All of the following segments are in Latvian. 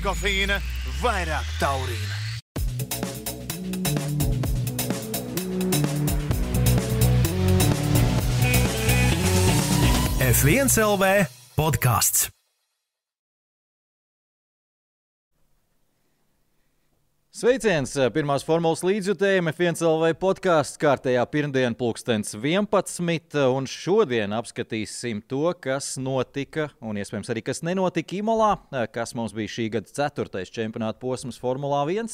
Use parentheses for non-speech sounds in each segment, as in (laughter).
vairāk kofeīna, vairāk taurīna. F1 LV podkāsts. Sveiciens! Pirmās formulas līdzjutējiem F1 LV podkāsts kārtējā pirmdiena, pulkstenis 11. Un šodien apskatīsim to, kas notika, un iespējams arī kas nenotika Imolā, kas mums bija šī gada ceturtais čempionāta posms Formulā 1.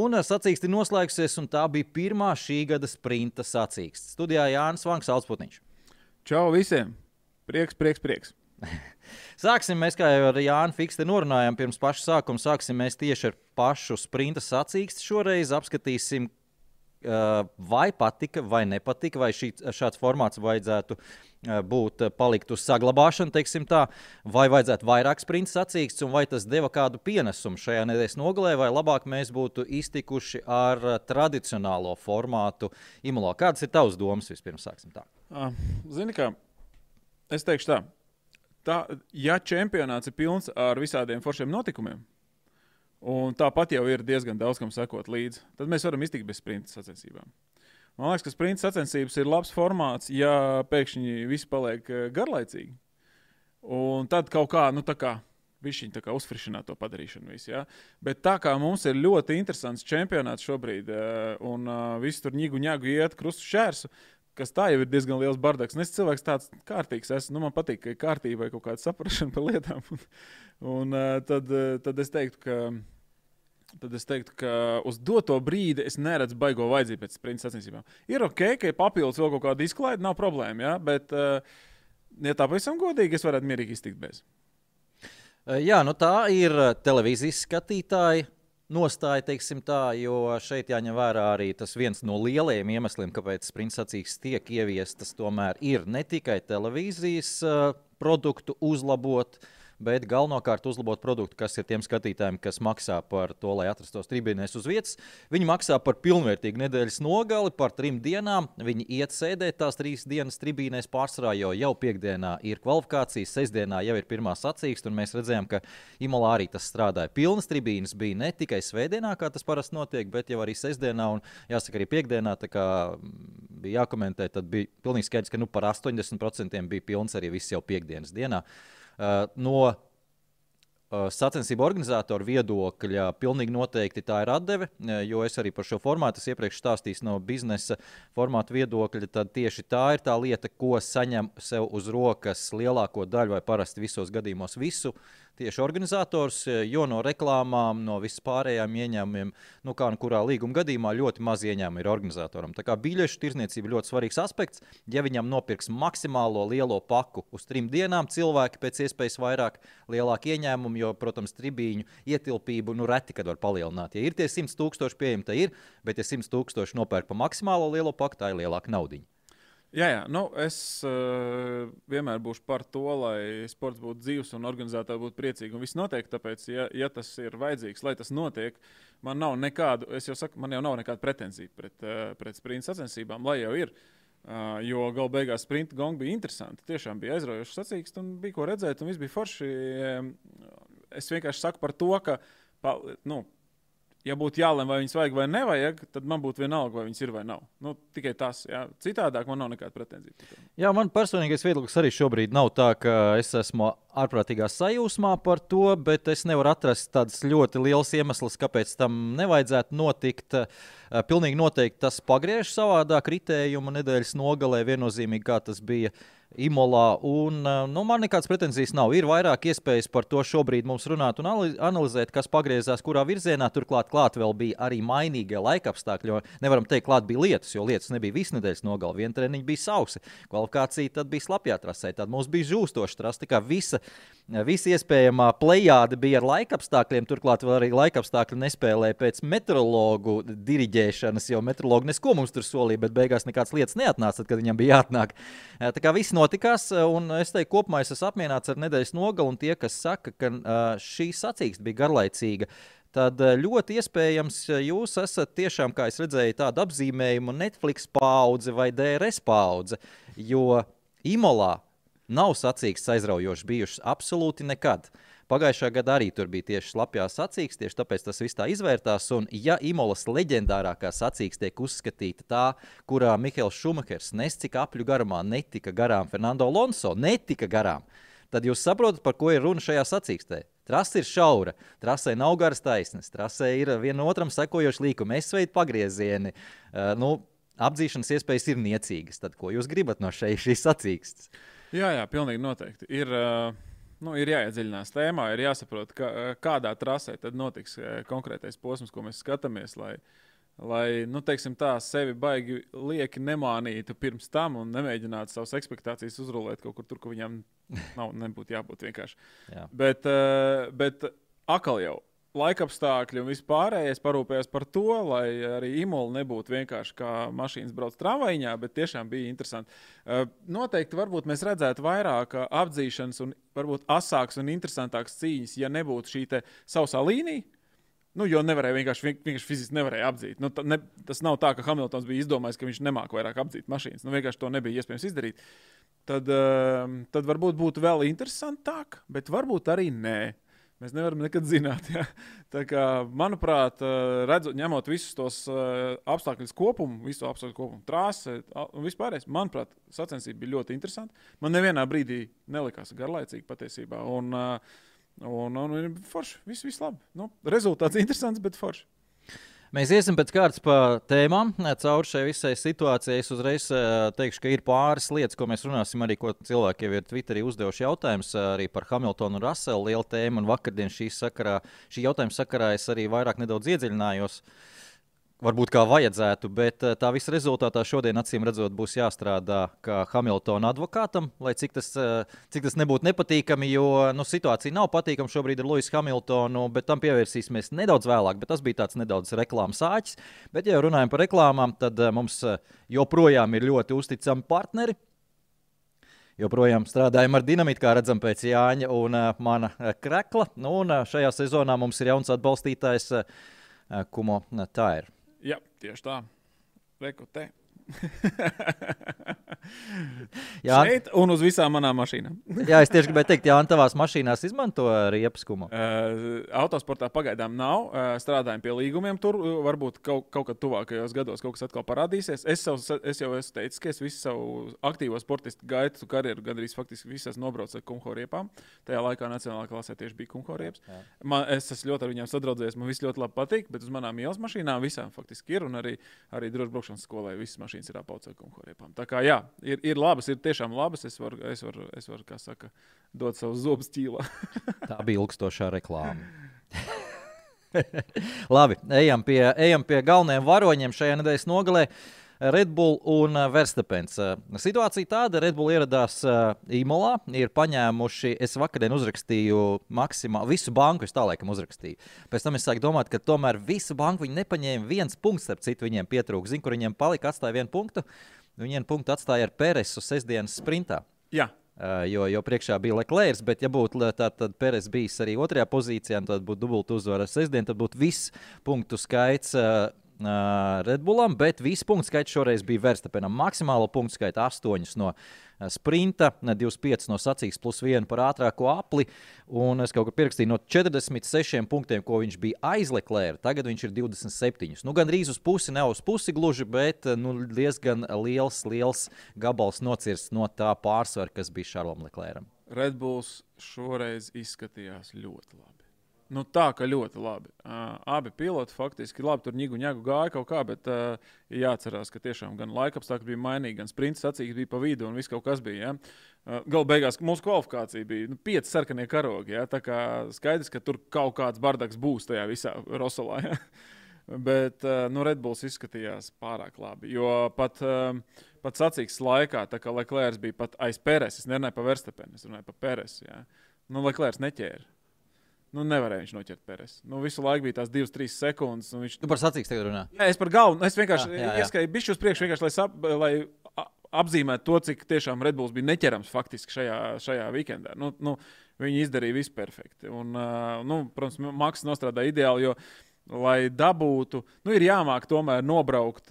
Un sacīksti noslēgsies, un tā bija pirmā šī gada sprinta sacīksts. Studijā Jānis Vanks, Alsputniņš. Čau visiem! Prieks, prieks, prieks! (laughs) Sāksim mēs, kā jau ar Jānu Fikstu norunājām pirms paša sākuma, sāksim mēs tieši ar pašu sprinta sacīksti. Šoreiz apskatīsim, vai patika vai nepatika, vai šī, šāds formāts vajadzētu būt palikt uz saglabāšanu, teiksim tā, vai vajadzētu vairāk sprinta sacīkstes, un vai tas deva kādu pienesumu šajā nedēļas nogalē, vai labāk mēs būtu iztikuši ar tradicionālo formātu Imulā. Kādas ir tavas domas vispirms? Sāksim tā. Zini, kā es teikšu tā tā, ja čempionāts ir pilns ar visādiem foršiem notikumiem, un tāpat jau ir diezgan daudz kam sekot līdzi, tad mēs varam iztikt bez sprinta sacensībām. Man liekas, ka sprinta sacensības ir labs formāts, ja pēkšņi viss paliek eh, garlaicīgi. Un tad kaut kā, nu, tā kā kā uzfrišināt to padarīšanu. Visu, ja? Bet tā kā mums ir ļoti interesants čempionāts šobrīd, eh, un uh, viss tur ņēgu, ņēgu iet krustu šķērsu, kas tā jau ir diezgan liels bardaks. Es cilvēks tāds kārtīgs esmu. Nu, man patīk, ka ir kārtība vai kaut kāda saprāšana par lietām. (laughs) un, un tad, tad es teiktu, ka. Tad es teiktu, ka uz doto brīdi es neredzu baigo vajadzību pēc sprinta sacensībām. Ir ok, ka ir papildus vēl kaut kāda izklaide, nav problēma. Ja? Bet, ja tā pavisam godīgi, es varētu mierīgi iztikt bez. Jā, nu tā ir televīzijas skatītāja nostāja, teiksim tā, jo šeit jāņem vērā arī tas viens no lielajiem iemesliem, kāpēc sprints sacīks tiek ieviestas, tomēr ir ne tikai televīzijas uh, produktu uzlabot, uh, bet galvenokārt uzlabot produktu, kas ir tiem skatītājiem, kas maksā par to, lai atrastos tribīnēs uz vietas. Viņi maksā par pilnvērtīgu nedēļas nogali, par trim dienām. Viņi iet sēdēt tās trīs dienas tribīnēs pārsvarā, jo jau piekdienā ir kvalifikācijas, sestdienā jau ir pirmā sacīksta, un mēs redzējām, ka Imolā arī tas strādāja. Pilnas tribīnes bija ne tikai svētdienā, kā tas parasti notiek, bet jau arī sestdienā un jāsaka arī piekdienā. Bija jākomentē, tad bija pilnīgi skaidrs, ka nu, par 80% bija pilns arī viss jau piekdienas dienā. Uh, no uh, sacensību organizatoru viedokļa pilnīgi noteikti tā ir atdeve, uh, jo es arī par šo formātu iepriekš stāstīju no biznesa formātu viedokļa. Tad tieši tā ir tā lieta, ko saņem sev uz rokas lielāko daļu vai parasti visos gadījumos visu tieši organizators, jo no reklāmām, no vispārējām ieņēmumiem, nu kā nu kurā līguma gadījumā ļoti maz ieņēmumu ir organizatoram. Tā kā biļešu tirzniecība ir ļoti svarīgs aspekts. Ja viņam nopirks maksimālo lielo paku uz trim dienām, cilvēki pēc iespējas vairāk lielāku ieņēmumu, jo, protams, tribīņu ietilpību nu reti kad var palielināt. Ja ir tie 100 tūkstoši pieejami, tad ir, bet ja 100 tūkstoši nopērk pa maksimālo lielo paku, tā ir lielāka naudiņa. Jā, jā. Nu, es uh, vienmēr būšu par to, lai sports būtu dzīves un organizētāji būtu priecīgi. Un viss notiek, tāpēc, ja, ja tas ir vajadzīgs, lai tas notiek, man nav nekādu, es jau saku, man jau nav nekāda pretenzija pret, uh, pret sprinta sacensībām, lai jau ir. Uh, jo galu beigās sprinta gonga bija interesanti. Tiešām bija aizraujoši sacīksts un bija ko redzēt, un viss bija forši. Es vienkārši saku par to, ka pa, nu, ja būtu jālemj, vai viņas vajag vai nevajag, tad man būtu vienalga, vai viņas ir vai nav. Nu, tikai tas, jā. citādāk man nav nekāda pretenzija. Jā, man personīgais viedoklis arī šobrīd nav tā, ka es esmu ārprātīgā sajūsmā par to, bet es nevaru atrast tādus ļoti liels iemeslus, kāpēc tam nevajadzētu notikt. Pilnīgi noteikti tas pagriež savādāk kritējumu nedēļas nogalē, viennozīmīgi kā tas bija Imolā. Un, nu, man nekādas pretenzijas nav. Ir vairāk iespējas par to šobrīd mums runāt un analizēt, kas pagriezās kurā virzienā. Turklāt klāt vēl bija arī mainīgie laikapstākļi. Nevaram teikt, klāt bija lietus, jo lietus nebija visu nedēļas nogalē. Viena treniņa bija sausa, kvalifikācija tad bija slapjā trasē, tad mums bija žūstoša trasa. Tā kā visa, visa iespējamā plējāde bija ar laikapstākļiem. Turklāt vēl arī laikapstākļi nespēlēja pēc meteorologu diriģēšanas, jo meteorologi nesko mums tur solīja, bet beigās nekādas lietas neatnāca, tad, kad viņam bija jāatnāk. Tā kā viss notikās, un es teiktu, kopumā es esmu apmierināts ar nedēļas nogali, tie, kas saka, ka šī sacīksts bija garlaicīga, tad ļoti iespējams jūs esat tiešām, kā es redzēju, tādu apzīmējumu Netflix paudze vai DRS paudze, jo Imolā nav sacīksts aizraujošs bijušas absolūti nekad. Pagājušā gada arī tur bija tieši slapjā sacīks, tieši tāpēc tas viss tā izvērtās. Un, ja Imolas leģendārākā sacīks tiek uzskatīta tā, kurā Mihails Šumahers nescik apļu garumā netika garām Fernando Alonso, netika garām, tad jūs saprotat, par ko ir runa šajā sacīkstē. Trasa ir šaura, trasē nav garas taisnes, trasē ir vienam otram sekojoši līkumi, es veidu pagriezieni. Uh, nu, apdzīšanas iespējas ir niecīgas. Tad, ko jūs gribat no šeit, šīs sacīkstes? Jā, jā, pilnīgi noteikti. Ir, nu, ir jāiedziļinās tēmā, ir jāsaprot, ka, kādā trasē tad notiks konkrētais posms, ko mēs skatāmies. Lai, lai nu, teiksim, tā sevi baigi lieki nemānītu pirms tam un nemēģinātu savas expectācijas uzrulēt kaut kur tur, kur viņam nav, nebūtu jābūt vienkārši. (laughs) Jā. Bet, bet atkal jau laikapstākļi un vispārējais parūpējās par to, lai arī imūli nebūtu vienkārši kā mašīnas brauc tramvajiņā, bet tiešām bija interesanti. Uh, noteikti varbūt mēs redzētu vairāk uh, apdzīšanas un varbūt asāks un interesantāks cīņas, ja nebūtu šī sausā līnija. Nu, jo nevarēja vienkārši, vienkārši fiziski nevarēja apdzīt. Nu, ne, tas nav tā, ka Hamiltons bija izdomājis, ka viņš nemāķi vairāk apdzīt mašīnas. Nu, vienkārši to nebija iespējams izdarīt. Tad, uh, tad varbūt būtu vēl interesantāk, bet varbūt arī nē. Mēs nevaram nekad zināt. Ja? Tā kā, manuprāt, redzot, ņemot visus tos apstākļus kopumu, visu apstākļu kopumu, trāsi un vispārējais, manuprāt, sacensība bija ļoti interesanta. Man nevienā brīdī nelikās garlaicīgi patiesībā. Un, un, un, un forši, viss, viss labi. Nu, rezultāts (laughs) interesants, bet forši. Mēs iesim pēc kārtas pa tēmām, cauri šai visai situācijai. Es uzreiz teikšu, ka ir pāris lietas, ko mēs runāsim, arī ko cilvēki jau ir Twitterī uzdevuši jautājumus arī par Hamiltonu un Russellu lielu tēmu. Un vakardien šī, sakarā, šī jautājuma sakarā es arī vairāk nedaudz iedziļinājos. Uh, varbūt kā vajadzētu, bet eh, tā visa rezultātā šodien, acīm redzot, būs jāstrādā kā Hamiltona advokātam, lai cik tas, eh, cik tas nebūtu nepatīkami, jo nu, situācija nav patīkama šobrīd ar Luisu Hamiltonu, bet tam pievērsīsimies nedaudz vēlāk. Tas bija tāds nedaudz reklāmas āķis. Bet, ja runājam par reklāmām, tad eh, mums joprojām ir ļoti uzticami partneri. Joprojām strādājam ar dinamitu, kā redzam, pēc Jāņa un uh, mana krekla. Nu, un, uh, šajā sezonā mums ir jauns atbalstītājs uh, Kumo Tair. Jā, tieši tā. Reku te. Jā, šeit un uz visām manām mašīnām. (laughs) Jā, es tieši gribēju teikt, Jānis, tavās mašīnās izmanto riepskumu. Uh, autosportā pagaidām nav. Uh, strādājam pie līgumiem. Tur varbūt kaut, kaut kad tuvākajos gados kaut kas atkal parādīsies. Es, savu, es jau esmu teicis, ka es visu savu aktīvo sportistu gaitu karjeru gandrīz faktiski visas nobraucu ar kumhoriepām. Tajā laikā Nacionālajā klasē tieši bija kumhorieps. Man, es esmu ļoti ar viņiem sadraudzējies, man viss ļoti labi patīk, bet uz manām ielas mašīnām visām faktiski ir. Un arī, arī drošbraukšanas skolai visas mašīnas ir apauts ar kumhoriepām. Tā kā jā, ir, ir labas, ir tiešām labas. Es varu, es varu, es varu kā saka, dot savu zobu stīlā. (laughs) Tā bija ilgstošā reklāma. (laughs) Labi, ejam pie, ejam pie galvenajiem varoņiem šajā nedēļas nogalē. Red Bull un Verstapens. Situācija tāda, Red Bull ieradās Imolā, ir paņēmuši, es vakardien uzrakstīju maksimāli, visu banku es tā laikam uzrakstīju. Pēc tam es sāku domāt, ka tomēr visu banku viņi nepaņēma viens punkts, starp citu viņiem pietrūka. Zinu, kur viņiem palika, atstāja vienu punktu. Vienu punktu atstāja ar Peresu sestdienas sprintā. Jā. Uh, jo, jo priekšā bija Leclerc, bet, ja būtu tā, tad Pēters bijis arī otrajā pozīcijā, tad būtu dubultā uzvara sestdien, tad būtu viss punktu skaits. Uh, Redbullam, bet viss punktu skaits šoreiz bija Verstapenam. Maksimālo punktu skaitu 8 no sprinta, 25 no sacīks, plus 1 par ātrāko apli. Un es kaut kur pierakstīju no 46 punktiem, ko viņš bija aizleklēra. Tagad viņš ir 27. Nu, gan drīz uz pusi, ne uz pusi gluži, bet nu, diezgan liels, liels gabals nocirsts no tā pārsvara, kas bija Šarlam Leklēram. Redbulls šoreiz izskatījās ļoti labi. Nu, tā kā ļoti labi. Uh, abi piloti faktiski labi tur ņēgu ņēgu gāja kaut kā, bet uh, jāatcerās, ka tiešām gan laikapstākļi bija mainīgi, gan sprints sacīks bija pa vidu un viss kaut kas bija. Ja? Uh, Galu beigās mūsu kvalifikācija bija nu, pieci sarkanie karogi. Ja? Tā kā skaidrs, ka tur kaut kāds bardaks būs tajā visā Rosolā. Ja? (laughs) Bet nu, Redbulls izskatījās pārāk labi. Jo pat, pat sacīks laikā, kā Leclerc bija pat aiz Pēres, es nerunāju par Verstapenu, es runāju par Pēres. Ja? Nu, Leclerc neķēra. Nu, nevarēja viņš noķert Pēters. Nu, visu laiku bija tās divas, trīs sekundes. Viņš... Tu par sacīkstu tagad runā? Jā, es par galvu. Es vienkārši ieskaitīju bišķi uz priekšu, vienkārši, lai, sap, lai apzīmētu to, cik tiešām Redbulls bija neķerams faktiski šajā, šajā weekendā. Nu, nu, viņi izdarīja visu perfekti. Un, nu, protams, Maks nostrādāja ideāli. Jo, Lai dabūtu, nu, ir jāmāk tomēr nobraukt.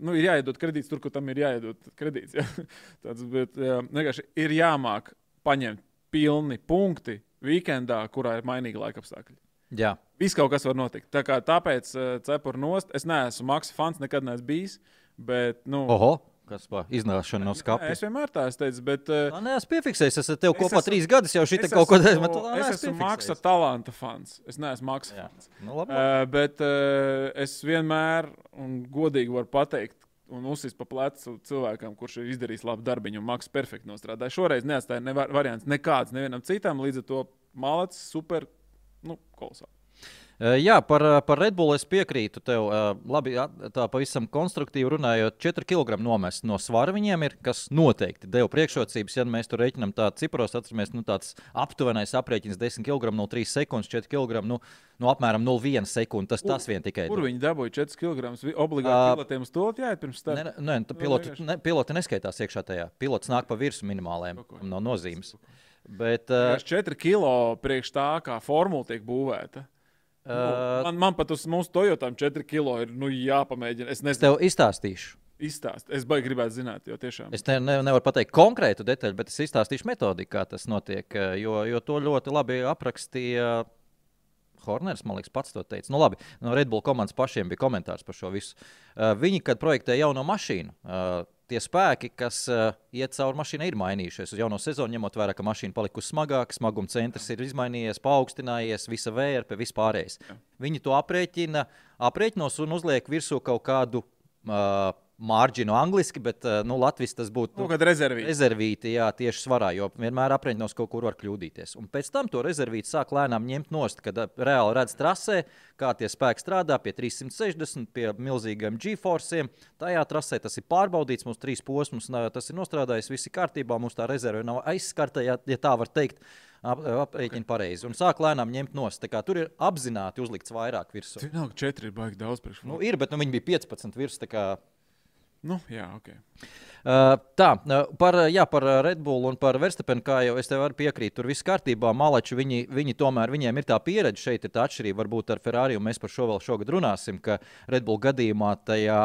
Nu, ir jāiedod kredīts tur, kur tam ir jāiedod kredīts. Ja? (laughs) Tāds, bet, uh, ir jāmāk paņemt pilni punkti weekendā, kurā ir mainīgi laika apstākļi. Jā. Viss kaut kas var notikt. Tā kā, tāpēc uh, cepuru nost. Es neesmu Maksa fans, nekad neesmu bijis. Bet, nu, Oho, kas pa iznākšanu no nē, skapja. es vienmēr tā esmu teicis. Bet, uh, neesmu piefiksējis. Es esmu tev Es kopā esmu- trīs gadus jau šī es kaut ko tādu. bet tu tā Es esmu. Maksa talanta fans. Es neesmu Maksa Jā. fans. Nu, labi, labi. Uh, bet uh, es vienmēr un godīgi varu pateikt. Un uzsist pa plecu cilvēkam, kurš ir izdarījis labu darbu, un Maks perfekti nostrādāja. Šoreiz neatstāja ne variants nekāds nevienam citam, līdz ar to malacis super, nu, kolosāli. Uh, Jā, par, uh, par Red Bull es piekrītu tev. Uh, Labi, tā pavisam konstruktīvi runājot, 4 kg nomest no svara viņiem ir, kas noteikti deva priekšrocības. Ja mēs tur rēķinām tādu cipros, atceramies, nu, tāds aptuvenais aprēķins 10 kg, no 3 sekundes, 4 kg, nu, nu apmēram 0,1 sekunde. Tas, tas vien tikai. Kur viņi dabūja 4 kg? Obligāti Ā, pilotiem uz to jāiet pirms tam. Nē, nē, nē piloti, vienkārši- ne, piloti neskaitās iekšā tajā. Pilots nāk pa virsmu minimālajiem. Nav nozīmes. Bet, uh, 4 kg priekš tā, kā formula tiek būvēta. Uh, man, man pat uz mūsu Toyotām 4 kg ir nu, jāpamēģina. Es nezinu, tev izstāstīšu. izstāst. Es baigi gribētu zināt, jo tiešām. Es ne, ne, nevaru pateikt konkrētu detaļu, bet es izstāstīšu metodiku, kā tas notiek. Jo, jo to ļoti labi aprakstīja Horners. Man liekas, pats to teica. Nu, labi, no Red Bull komandas pašiem bija komentārs par šo visu. Uh, viņi, kad projektēja jauno mašīnu, uh, tie spēki, kas uh, iet cauri mašīnai, ir mainījušies. Uz jauno sezonu, ņemot vērā, ka mašīna palikusi smagāka, smaguma centrs ir izmainījies, paaugstinājies, visa vērpe, vispārējais. Viņi to aprēķina, aprēķinos un uzliek virsū kaut kādu. Uh, Mārģinu angliski, bet uh, nu, Latvijas tas būtu Nu, kad rezervīte. rezervīti, jā, tieši svarā, jo vienmēr aprēķinos kaut kur var kļūdīties. Un pēc tam to rezervīti sāk lēnām ņemt nost, kad ā, reāli redz trasē, kā tie spēki strādā pie 360, pie milzīgiem G-forciem. Tajā trasē tas ir pārbaudīts, mums trīs posmus, tas ir nostrādājis, viss ir kārtībā, mums tā rezerve nav aizskarta, ja, ja tā var teikt. ap- Aprēķina pareizi. Un sāk lēnām ņemt nost. Tur ir apzināti uzlikts vairāk virsū. Vienalga, 4 ir baigi daudz priekš. Nu, ir, bet nu, viņi bija 15 virs. Nu, jā, ok. Uh, tā, par, jā, par Red Bull un par Verstapenu, kā jau es tev varu piekrīt, tur viss kārtībā. Malači, viņi, viņi tomēr, viņiem ir tā pieredze, šeit ir tā atšķirība varbūt ar Ferrari, un mēs par šo vēl šogad runāsim, ka Red Bull gadījumā tajā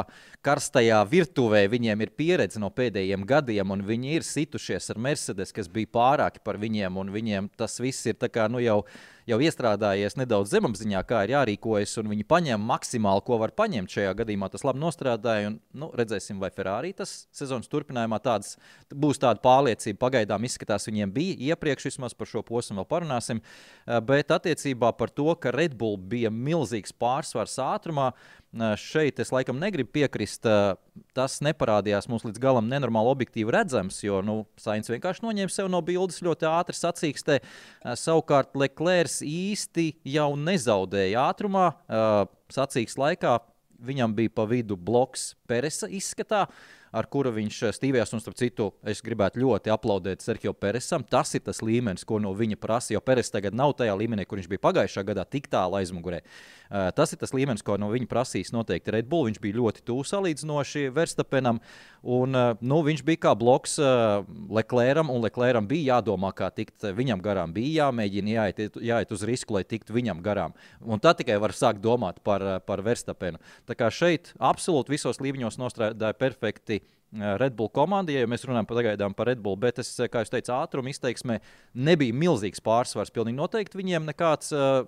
karstajā virtuvē viņiem ir pieredze no pēdējiem gadiem, un viņi ir situšies ar Mercedes, kas bija pārāki par viņiem, un viņiem tas viss ir tā kā, nu, jau jau iestrādājies nedaudz zemapziņā, kā ir jārīkojas, un viņi paņem maksimāli, ko var paņemt šajā gadījumā. Tas labi nostrādāja, un nu, redzēsim, vai Ferrari tas sezonas turpinājumā tāds, būs tāda pārliecība. Pagaidām izskatās, viņiem bija iepriekš, vismaz par šo posmu vēl parunāsim. Eh, Bet attiecībā par to, ka Red Bull bija milzīgs pārsvars ātrumā, eh, šeit es laikam negribu piekrist. eh, Tas neparādījās mums līdz galam nenormāli objektīvi redzams, jo nu, Sainz vienkārši noņēma sev no bildes ļoti ātri sacīkstē. Eh, Savukārt Leclerc īsti jau nezaudēja ātrumā. eh, Sacīks laikā viņam bija pa vidu bloks Peresa izskatā. Ar kuru viņš stīvējās, un starp citu, es gribētu ļoti aplaudēt Sergio Peresam. Tas ir tas līmenis, ko no viņa prasa. Jo Peres tagad nav tajā līmenī, kur viņš bija pagājušā gadā, tik tālu aizmugurē. Uh, tas ir tas līmenis, ko no viņa prasīs noteikti Red Bull. Viņš bija ļoti tuvu salīdzinoši Verstapenam. Un, uh, nu, viņš bija kā bloks uh, Leclercam, un Leclercam bija jādomā, kā tikt viņam garām. Bija jāmēģina jāiet, jāiet uz risku, lai tiktu viņam garām. Un tad tikai var sākt domāt par, uh, par Verstapenu. Tā kā šeit absolūti visos līmeņos nostrādāja perfekti. uh, Red Bull komandai, ja mēs runājam pagaidām par Red Bull, bet es, uh, kā jau teicu, ātruma izteiksmē nebija milzīgs pārsvars. Pilnīgi noteikti viņiem nekāds uh,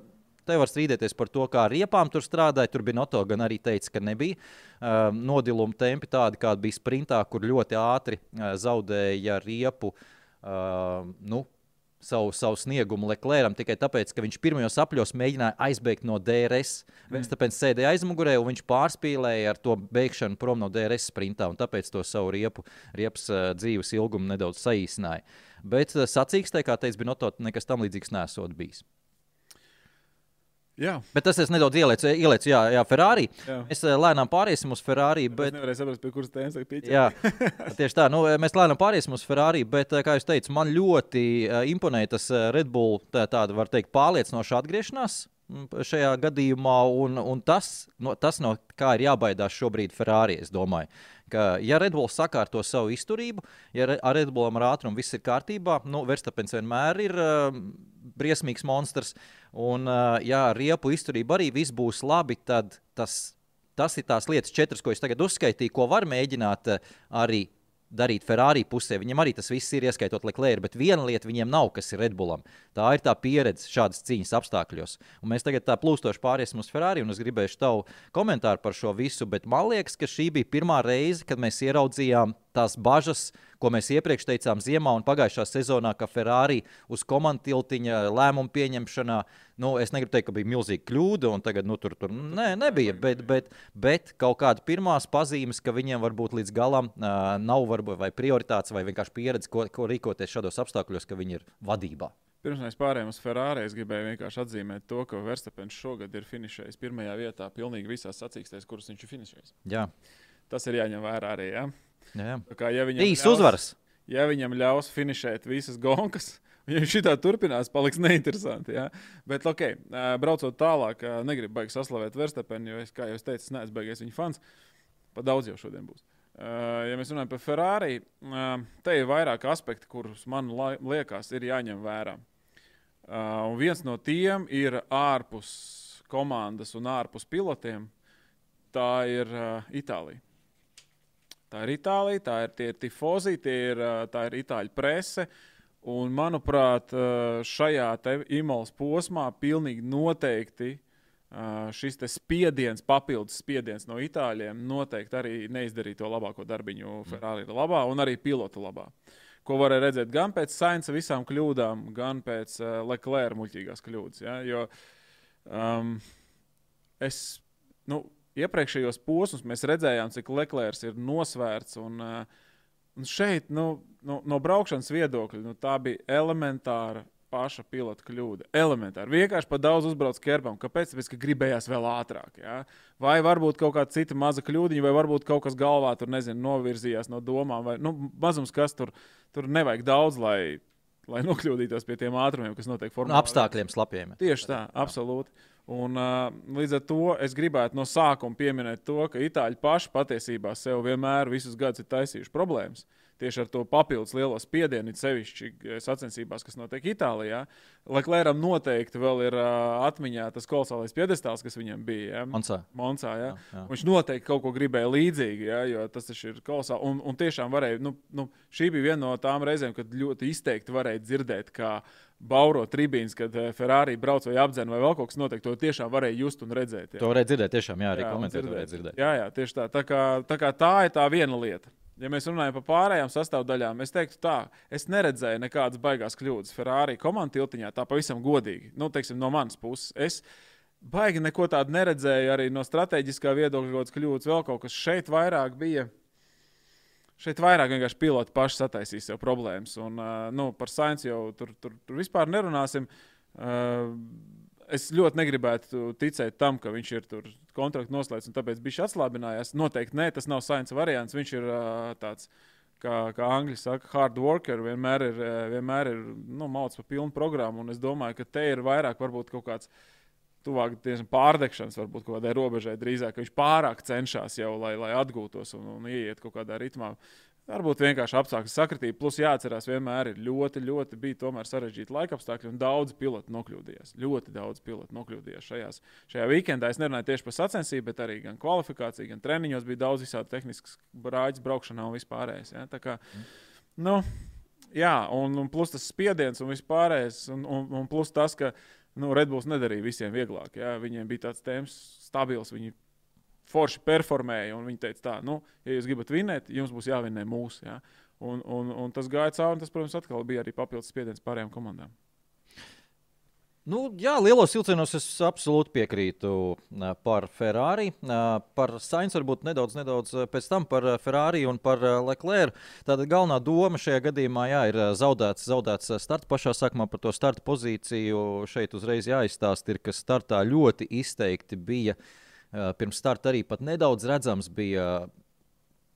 Te var strīdēties par to, kā ar riepām tur strādāja. Tur bija noto, gan arī teica, ka nebija uh, nodiluma tempi tādi, kādi bija sprintā, kur ļoti ātri uh, zaudēja riepu. Uh, nu, savu, savu sniegumu Leclercam tikai tāpēc, ka viņš pirmajos apļos mēģināja aizbēgt no DRS. Viņš tāpēc sēdēja aizmugurē, un viņš pārspīlēja ar to beigšanu prom no DRS sprintā, un tāpēc to savu riepu, riepas uh, dzīves ilgumu nedaudz saīsināja. Bet uh, sacīkstē, kā teica Binoto, nekas tam līdzīgs nesot bijis. Jā, Bet tas es nedaudz ielieku, ielieku jā, jā, Ferrari. Jā. Mēs eh, lēnām pāriesim uz Ferrari. bet... es Bet, nevarēju saprast, pie kuras tēmas tagad pieķert. jā, (laughs) tieši tā. Nu, mēs lēnām pāriesim uz Ferrari. Bet, eh, kā jau teicu, man ļoti uh, imponēja tas eh, Red Bull, tā, tāda, var teikt, pārliecinoša atgriešanās šajā gadījumā. Un, un tas, no, tas, no kā ir jābaidās šobrīd Ferrari, es domāju. Ka, ja Red Bull sakārto savu izturību, ja ar Red Bullam ar ātrumu viss ir kārtībā, nu, Verstapens vienmēr ir uh, briesmīgs monstrs. Un, uh, ja ar riepu izturību arī viss būs labi, tad tas, tas ir tās lietas, četras, ko es tagad uzskaitīju, ko var mēģināt arī darīt Ferrari pusē. Viņam arī tas viss ir ieskaitot Leclerc, bet viena lieta viņiem nav, kas ir Redbullam. Tā ir tā pieredze šādas cīņas apstākļos. Un mēs tagad tā plūstoši pāriesim uz Ferrari, un es gribēšu tavu komentāru par šo visu, bet man liekas, ka šī bija pirmā reize, kad mēs ieraudzījām tās bažas, ko mēs iepriekš teicām ziemā un pagājušā sezonā, ka Ferrari uz komandu tiltiņa lēmumu pieņemšanā, nu, es negribu teikt, ka bija milzīga kļūda, un tagad, nu, tur, tur nē, nebija, bet, bet, bet kaut kāda pirmās pazīmes, ka viņiem varbūt līdz galam uh, nav varbūt, vai prioritātes vai vienkārši pieredze, ko, ko rīkoties šādos apstākļos, ka viņi ir vadībā. Pirms mēs pārējām uz Ferrari, es gribēju vienkārši atzīmēt to, ka Verstapens šogad ir finišējis pirmajā vietā pilnīgi visās sacīkstēs, kuras viņš ir finišējis. Jā. Tas ir jāņem vērā arī. Ja? Jā, jā. Tā Kā, ja viņam Īsts ļaus- uzvaras. Ja viņam ļaus finišēt visas gonkas, ja viņš šitā turpinās, paliks neinteresanti. Ja? Bet, ok, braucot tālāk, negribu baigt saslavēt Verstapenu, jo, es, kā jau teicu, es neesmu beigies viņa fans. Pa daudz jau šodien būs. Uh, ja mēs runājam par Ferrari, uh, te ir vairāk aspekti, kurus man liekas, ir jāņem vērā. Uh, un viens no tiem ir ārpus komandas un ārpus pilotiem. Tā ir uh, Itālija. Tā ir Itālija, tā ir tie tifozi, tie ir, uh, tā ir itāļu prese. Un, manuprāt, uh, šajā imāls posmā pilnīgi noteikti uh, šis spiediens, papildus spiediens no itāļiem, noteikti arī neizdarīja to labāko darbiņu Ferrari labā un arī pilotu labā. Ko varēja redzēt gan pēc Sainza visām kļūdām, gan pēc uh, Leclerc muļķīgās kļūdas. Ja? Jo um, es, nu, iepriekšējos posmus mēs redzējām, cik Leclerc ir nosvērts. Un, uh, un šeit, nu, no, no braukšanas viedokļa, nu, tā bija elementāra paša pilota kļūda. Elementāri. Vienkārši par daudz uzbrauc kerbam. Kāpēc? Tāpēc, ka gribējās vēl ātrāk. Ja? Vai varbūt kaut kāda cita maza kļūdiņa, vai varbūt kaut kas galvā tur nezinu, novirzījās no domām. Vai, nu, mazums, kas tur, tur nevajag daudz, lai, lai nokļūdītos pie tiem ātrumiem, kas notiek No formā. apstākļiem slapjiem. Tieši tā, absolūti. Un, uh, līdz ar to es gribētu no sākuma pieminēt to, ka itāļi paši patiesībā sev vienmēr visus gadus ir taisījuši problēmas. Tieši ar to papildus lielo spiedienu, sevišķi eh, sacensībās, kas notiek Itālijā. Leclercam noteikti vēl ir uh, atmiņā tas kolosālais piedestāls, kas viņam bija. Ja? Monza. Monsā, ja? Jā, jā. Viņš noteikti kaut ko gribēja līdzīgu, ja? jo tas ir kolosāli. Un, un tiešām varēja, nu, nu, šī bija viena no tām reizēm, kad ļoti izteikti varēja dzirdēt, kā bauro tribīnas, kad eh, Ferrari brauc vai apdzen vai vēl kaut kas notiek. To tiešām varēja just un redzēt. Ja? To varēja dzirdēt, tiešām, jā, arī Jā, komentēt, dzirdēt. Jā, jā, tieši tā. Tā kā, tā kā tā ir tā viena lieta. Ja mēs runājam par pārējām sastāvdaļām, es teiktu, tā, es neredzēju nekādas baigās kļūdas Ferrari komandas tiltiņā, tā pavisam godīgi. Nu, teiksim, no manas puses. Es baigi neko tādu neredzēju arī no strateģiskā viedokļa, kaut kādas kļūdas, vēl kaut kas šeit vairāk bija. Šeit vairāk vienkārši piloti paši sataisīs sev problēmas. Un, uh, nu, par Sainz jau tur, tur, tur vispār nerunāsim. Uh, es ļoti negribētu ticēt tam, ka viņš ir tur kontraktu noslēdzis un tāpēc bija atslābinājās. Noteikti nē, tas nav Sainz variants. Viņš ir uh, tāds. Kā, kā angļu saka, hard worker vienmēr ir, uh, vienmēr ir nu, mauts pa pilnu programmu. Es domāju, ka te ir vairāk varbūt kaut kāds tuvāk pārdegšanas, varbūt kaut kādai robežai drīzāk, ka viņš pārāk cenšas jau, lai, lai atgūtos un, un ieiet kaut kādā ritmā. Varbūt vienkārši apstākļu sakritība. Plus, jāatcerās, vienmēr ir ļoti, ļoti bija sarežģīti laika apstākļi, un daudz pilotu nokļūdījās. Ļoti daudz pilotu nokļūdījās šajās, šajā weekendā. Es nerunāju tieši par sacensību, bet arī gan kvalifikāciju, gan treniņos bija daudz visādi tehniskas brāļas braukšanā un vispārējais. Ja? Tā kā, nu, jā, un, un plus tas spiediens un vispārējais, un, un, un plus tas, ka nu, Redbulls nedarīja visiem vieglāk. Ja? Viņiem bija tāds temps stabils. Viņi forši performēja. Viņi teica, tā, nu, ja jūs gribat vinēt, jums būs jāvinē mūsu. Ja? Un, un, un tas gāja cauri, un tas, protams, atkal bija arī papildus spiediens pārējām komandām. Nu, jā, lielos vilcienos es absolūti piekrītu par Ferrari. Par Sainz varbūt nedaudz, nedaudz pēc tam par Ferrari un par Leclerc. Tāda galvenā doma šajā gadījumā jā, ir zaudēts, zaudēts ā, starta pašā sākumā par to starta pozīciju. Šeit uzreiz jāizstāsta, ir, ka startā ļoti izteikti bija. Pirms starta arī nedaudz redzams bija.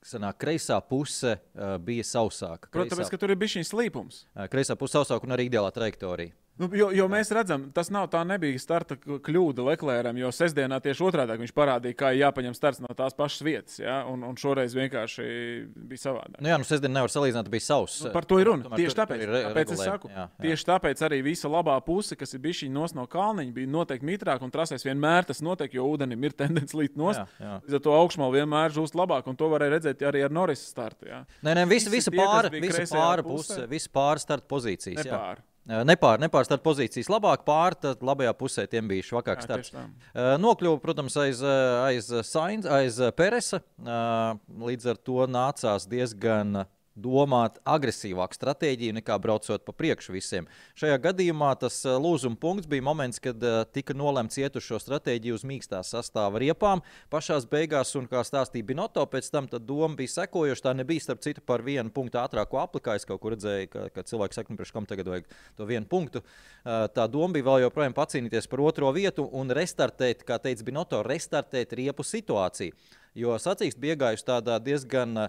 Sanāk, kreisā puse uh, bija sausāka. Protams, tāpēc, ka tur ir bijis šis slīpums. Ā, Kreisā puse sausāka un arī ideālā trajektorija. Nu, jo, jo mēs redzam, tas nav tā nebija starta kļūda Leclercam, jo sestdienā tieši otrādi viņš parādīja, kā jāpaņem starts no tās pašas vietas. Ja? Un, un šoreiz vienkārši bija savādāk. Nu jā, nu sestdien nevar salīdzināt, bija savs. Nu, par to ir runa. Tomēr Tieši tur- tāpēc, tur ir tāpēc es saku, Jā, jā. tieši tāpēc arī visa labā puse, kas ir bijusi nos no kalniņa, bija noteikti mitrāk un trasēs vienmēr tas notiek, jo ūdenim ir (laughs) tendence līdz. Jā, jā. Līdz ar to augšmalu vienmēr žūst labāk, un to varēja redzēt arī ar Norisa startu. Ja? Nē, nē, visa, visa visa kreisajā pāra pusē? puse, visa pāra starta pozīcijas. jā. Nepār. Ā, Nepār, nepār starta pozīcijas labāk, pār, tad labajā pusē tiem bija švakāks starts. Ā, Nokļuva, protams, aiz, ā, aiz Sainz, aiz Peresa. Līdz ar to nācās diezgan domāt agresīvāku stratēģiju nekā braucot pa priekšu visiem. Šajā gadījumā tas ā, lūzuma punkts bija moments, kad ā, tika nolemts iet uz šo stratēģiju uz mīkstā sastāva riepām. Pašās beigās, un kā stāstīja Binoto, pēc tam doma bija sekojoša. Tā nebija starp citu par vienu punktu ātrāko aplikā. Es kaut kur redzēju, ka, ka cilvēki saka, nu, priekš kam tagad vajag to vienu punktu. Ā, Tā doma bija vēl joprojām pacīnīties par otro vietu un restartēt, kā teica Binoto, restartēt riepu situāciju. Jo sacīksts bija iegājusi tādā diezgan ā,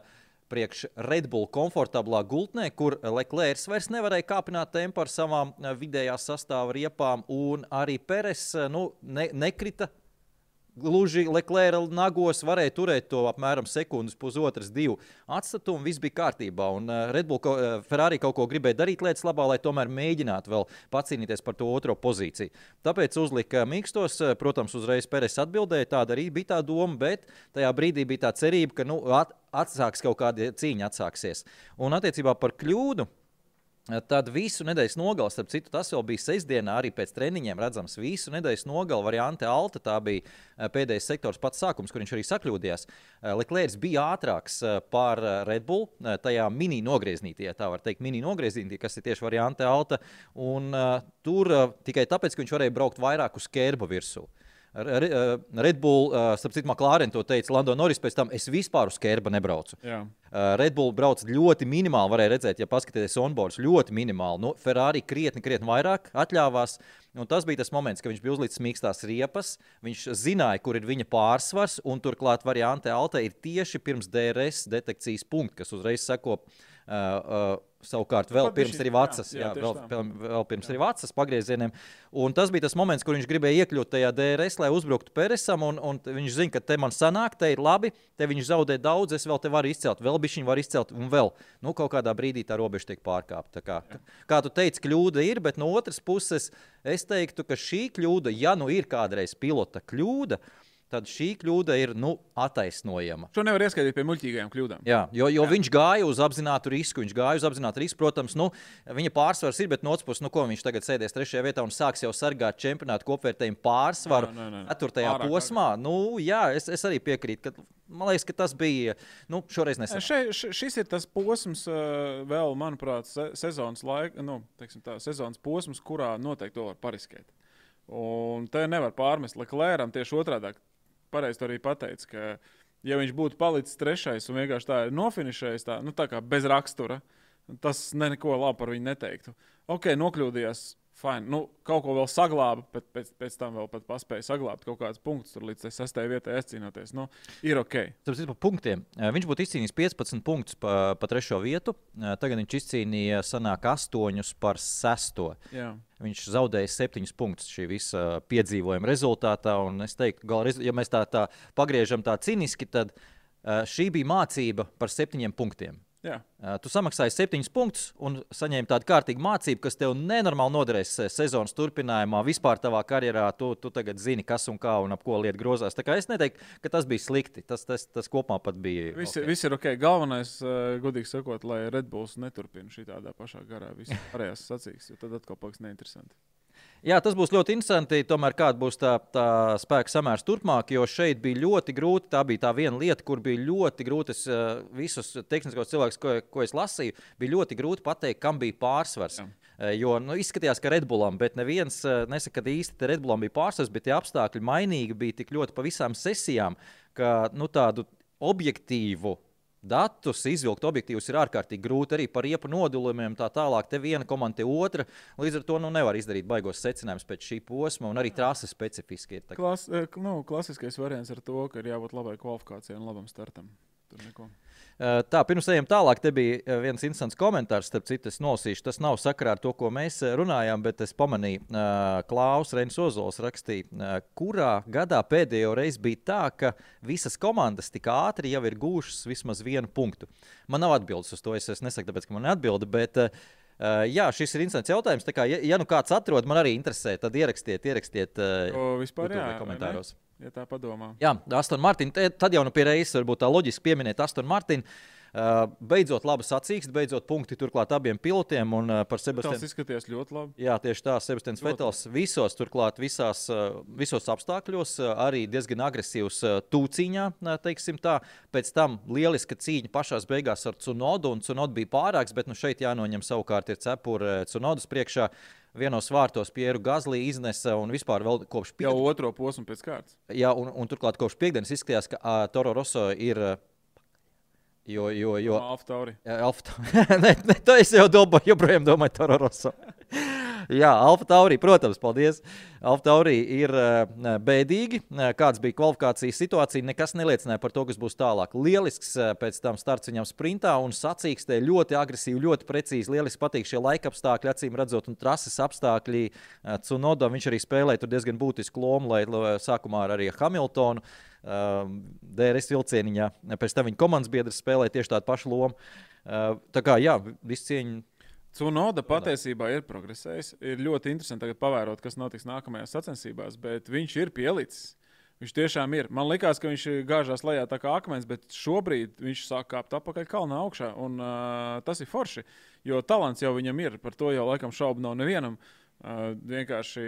priekš Red Bull komfortablā gultnē, kur Leclerc vairs nevarēja kāpināt tempu ar savām ā, vidējās sastāva riepām, un arī Peres ā, nu, ne, nekrita. Gluži Leclerc nagos varēja turēt to apmēram sekundes, pusotras, divu atstatumu. Viss bija kārtībā. Un uh, Red Bull, ko- uh, Ferrari kaut ko gribēja darīt lietas labā, lai tomēr mēģinātu vēl pacīnīties par to otro pozīciju. Tāpēc uzlika mīkstos. uh, Protams, uzreiz Pēters atbildēja, tāda arī bija tā doma, bet tajā brīdī bija tā cerība, ka nu, at, atsāks kaut kāda cīņa. Atsāksies. Un attiecībā par kļūdu. Tad visu nedēļas nogali, starp citu, tas jau bija sestdienā, arī pēc treniņiem redzams. Visu nedēļas nogali variante Alta. Tā bija eh, pēdējais sektors, pats sākums, kur viņš arī sakļūdījās. Eh, Leclerc bija ātrāks eh, par Red Bull, tajā mini nogrieznītī, tā var teikt, mini nogrieznītī, kas ir tieši variante Alta. Un uh, tur uh, tikai tāpēc, ka viņš varēja braukt vairāk uz ķērba virsmu. Eh, Red Bull, uh, starp citu, Maklārien to teica Lando Norris, pēc tam es vispār uz ķērba nebraucu. Jā. Uh, Red Bull brauc ļoti minimāli, varēja redzēt, ja paskatieties onboards, ļoti minimāli. Nu, Ferrari krietni, krietni vairāk atļāvās. Un tas bija tas moments, kad viņš bija uzlicis mīkstās riepas. Viņš zināja, kur ir viņa pārsvars, un turklāt variante Alta ir tieši pirms DRS detekcijas punkta, kas uzreiz seko. Uh, uh, savukārt, vēl Pat pirms arī jā, jā, jā, vēl, vēl, pirms arī Vācijas pagriezieniem. Un tas bija tas moments, kur viņš gribēja iekļūt tajā DRS, lai uzbruktu Peresam. Un, un viņš zina, ka te man sanāk, te ir labi, te viņš zaudē daudz, es vēl te varu izcelt, vēl bišķiņu var izcelt, un vēl. Nu, kaut kādā brīdī tā robeža tiek pārkāpta. Kā, kā tu teici, kļūda ir, bet no otras puses es teiktu, ka šī kļūda, ja nu ir kādreiz pilota kļūda, tad šī kļūda ir nu, attaisnojama. Šo nevar ieskaitīt pie muļķīgajām kļūdām. Jā, jo, jo Jā. viņš gāja uz apzinātu risku. Viņš gāja uz apzinātu risku. Protams, nu, viņa pārsvars ir, bet no otras puses, nu, ko viņš tagad sēdēs trešajā vietā un sāks jau sargāt čempionātu kopvērtējumu pārsvaru Nē, nē, nē. ceturtajā Pārāk posmā. Nu, jā, es, es arī piekrītu. Ka, man liekas, ka tas bija nu, šoreiz nesen. Še, še, šis ir tas posms, vēl, manuprāt, se, sezonas, laika, nu, tā, sezonas posms, kurā noteikti to var pariskēt. Un te nevar pārmest Leclercam tieši otrādi. Pareizi to arī pateica, ka, ja viņš būtu palicis trešais un vienkārši tā ir nofinišējis, tā, nu, tā kā bez rakstura, tas ne- neko labu par viņu neteiktu. Ok, nokļūdījās. Fine. Nu, kaut ko vēl saglāba, bet pēc, pēc tam vēl pat paspēja saglabāt kaut kādus punktus, tur līdz tai sastajai vietai aizcīnoties. Nu, ir ok. Tāpēc par punktiem. Eh, Viņš būtu izcīnījis 15 punktus pa, pa trešo vietu. Eh, Tagad viņš izcīnīja sanāk 8 par 6. Jā. Viņš zaudēja septiņus punktus šī visa piedzīvojuma rezultātā. Es teiktu, ka, ja mēs tā, tā pagriežam tā ciniski, tad uh, šī bija mācība par septiņiem punktiem. Jā. Tu samaksāji septiņus punktus un saņēmi tādu kārtīgu mācību, kas tev nenormāli noderēs sezonas turpinājumā. Vispār tavā karjerā tu, tu tagad zini, kas un kā un ap ko lieta grozās. Tā kā es neteiktu, ka tas bija slikti. Tas, tas, tas kopumā pat bija. Viss, ok. okay. viss ir ok. Galvenais, godīgi sakot, lai Red Bulls neturpina šī tādā pašā garā visas pārējās sacīkstes, jo tad atkal paliks neinteresanti. Jā, tas būs ļoti interesanti. Tomēr kāda būs tā, tā spēka samērs turpmāk, jo šeit bija ļoti grūti. Tā bija tā viena lieta, kur bija ļoti grūti. Es, uh, visus tehniskos cilvēkus, ko, ko es lasīju, bija ļoti grūti pateikt, kam bija pārsvars. Jā. Uh, Jo nu, izskatījās, ka Redbullam, bet neviens uh, nesaka, ka īsti Redbullam bija pārsvars, bet tie apstākļi mainīgi bija tik ļoti pa visām sesijām, ka nu, tādu objektīvu datus izvilkt objektīvus ir ārkārtīgi grūti arī par riepu nodulumiem. Tā tālāk, te viena komanda, te otra. Līdz ar to nu, nevar izdarīt baigos secinājumus pēc šī posma, un arī trase specifiski ir. Klas, eh, nu, klasiskais variants ar to, ka ir jābūt labai kvalifikācijai un labam startam. tur neko. Uh, Tā, pirms ejam tālāk, te bija uh, viens interesants komentārs, starp citu, es nolasīšu. Tas nav sakarā ar to, ko mēs uh, runājām, bet es pamanīju, Klaus Reinis Ozols rakstīja, kurā gadā pēdējo reizi bija tā, ka visas komandas tik ātri jau ir gūšas vismaz vienu punktu. Man nav atbildes uz to, es, es nesaku, tāpēc, ka man ir atbilde, bet uh, jā, šis ir interesants jautājums. Tā Kā, ja, ja nu kāds atrod, man arī interesē, tad ierakstiet, ierakstiet uh, O, vispār, jā, vai ne? Ja tā padomā. Jā, Aston Martin. Tad jau nu pie reizes varbūt tā loģiski pieminēt Aston Martin. Uh, beidzot, laba sacīksts, beidzot, punkti turklāt abiem pilotiem un uh, par Sebastianu. izskatījās ļoti labi. Jā, tieši tā, Sebastians Vetels visos, turklāt visās, uh, visos apstākļos, arī diezgan agresīvs tūciņā, teiksim tā. Pēc tam lieliska cīņa pašā beigās ar Cunodu, un Cunodu bija pārāks, bet nu šeit jānoņem savukārt ir cepura Cunodas priekšā. Vienos vārtos Pieru Gazlī iznesa un vispār vēl kopš Jau piekdienas. otro posmu pēc kārtas. Jā, un, un turklāt kopš piekdienas izskatījās, ka uh, Toro Rosso ir. Uh, jo, jo, jo, Alfa Tauri. Jā, Alfa. (laughs) Nē, ne, to es jau domāju, joprojām domāju, Toro Rosso. (laughs) Jā, Alfa Taurī, protams, paldies. Alfa Taurī ir uh, bēdīgi. Uh, Kāds bija kvalifikācijas situācija, nekas neliecināja par to, kas būs tālāk. Lielisks uh, pēc tam starts viņam sprintā un sacīkstē ļoti agresīvi, ļoti precīzi. Lieliski patīk šie laika apstākļi, acīm redzot, un trases apstākļi. Cunoda viņš arī spēlēja diezgan būtisku lomu, lai lai sākumā ar arī Hamiltonu. Uh, DRS vilcieniņā, pēc tam viņa komandas biedrs spēlēja tieši tādu pašu lomu. Uh, tā kā, jā, viss cieņa Cunoda patiesībā ir progresējis. Ir ļoti interesanti pavērot, kas notiks nākamajās sacensībās, bet viņš ir pielicis. Viņš tiešām ir. Man liekas, ka viņš gāžās lejā tā kā akmens, bet šobrīd viņš sāk kāpt atpakaļ kalnā augšā. Un, uh, tas ir forši, jo talants jau viņam ir. Par to jau laikam šaubu nav nevienam. Uh, vienkārši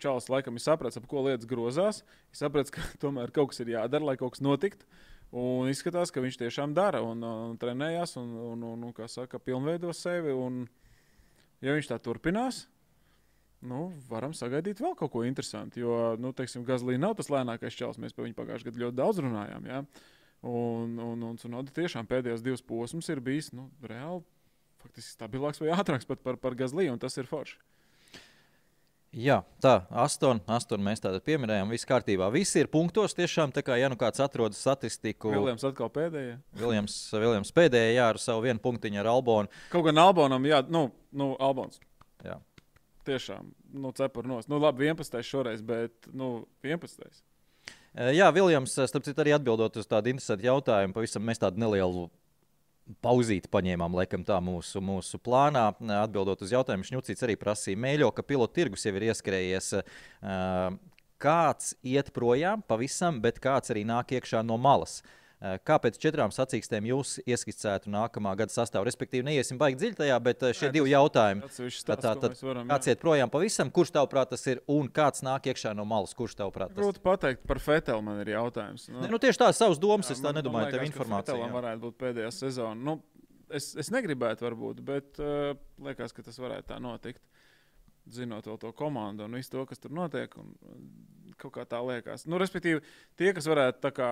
Čāls laikam ir sapratis, ap ko lietas grozās. Ir sapratis, ka (laughs) tomēr kaut kas ir jādara, lai kaut kas notiktu. Un izskatās, ka viņš tiešām dara un, un trenējās un, un, un, un kā saka, pilnveido sevi. Un, ja viņš tā turpinās, nu, varam sagaidīt vēl kaut ko interesantu. Jo, nu, teiksim, Gazlī nav tas lēnākais čels. Mēs par viņu pagājušajā gadā ļoti daudz runājām. Ja? Un, un, un Cunoda tiešām pēdējos divus posmus ir bijis nu, reāli. Faktiski stabilāks vai ātrāks par, par Gazlī, un tas ir forši. Jā, tā, astoņi, astoņi mēs tādu pieminējām. Viss kārtībā. Visi ir punktos. Tiešām, tā kā ja nu kāds atrod statistiku, Viljams atkal pēdējie. Viljams, Viljams pēdējā jā, ar savu vienu punktiņu ar Albonu. Kaut gan Albonam, jā, nu, nu Albons. Jā. Tiešām, nu, cepur nos. Nu, labi, 11. šoreiz, bet, nu, 11. E, Jā, Viljams, starp citu, arī atbildot uz tādu interesantu jautājumu, pavisam mēs tādu nelielu pauzīti paņēmām, laikam, tā mūsu, mūsu plānā. Atbildot uz jautājumu, Šņucīts arī prasīja mēļo, ka pilotu tirgus jau ir ieskrējies. Kāds iet projām pavisam, bet kāds arī nāk iekšā no malas. E, Kā pēc četrām sacīkstēm jūs ieskicētu nākamā gada sastāvu? Respektīvi, neiesim baigi dziļi tajā, bet e, šie Nē, divi jautājumi. Atsevišķi Tā, tā, tad, varam, kāds iet projām pavisam, kurš tavuprāt tas ir un kāds nāk iekšā no malas? Kurš tavuprāt tas ir? Grūti pateikt par Fetelu, man ir jautājums. Ne, Nu, tieši tādas savas domas, Jā, es tā man- nedomāju, man tev liekas, ka informācija. Fetelam varētu būt pēdējā sezona. Nu, es, es negribētu, varbūt, bet uh, liekas, ka tas varētu tā notikt. Zinot vēl to komandu un visu to, kas tur notiek. Un kaut kā tā liekas. Nu, respektīvi, tie, kas varētu tā kā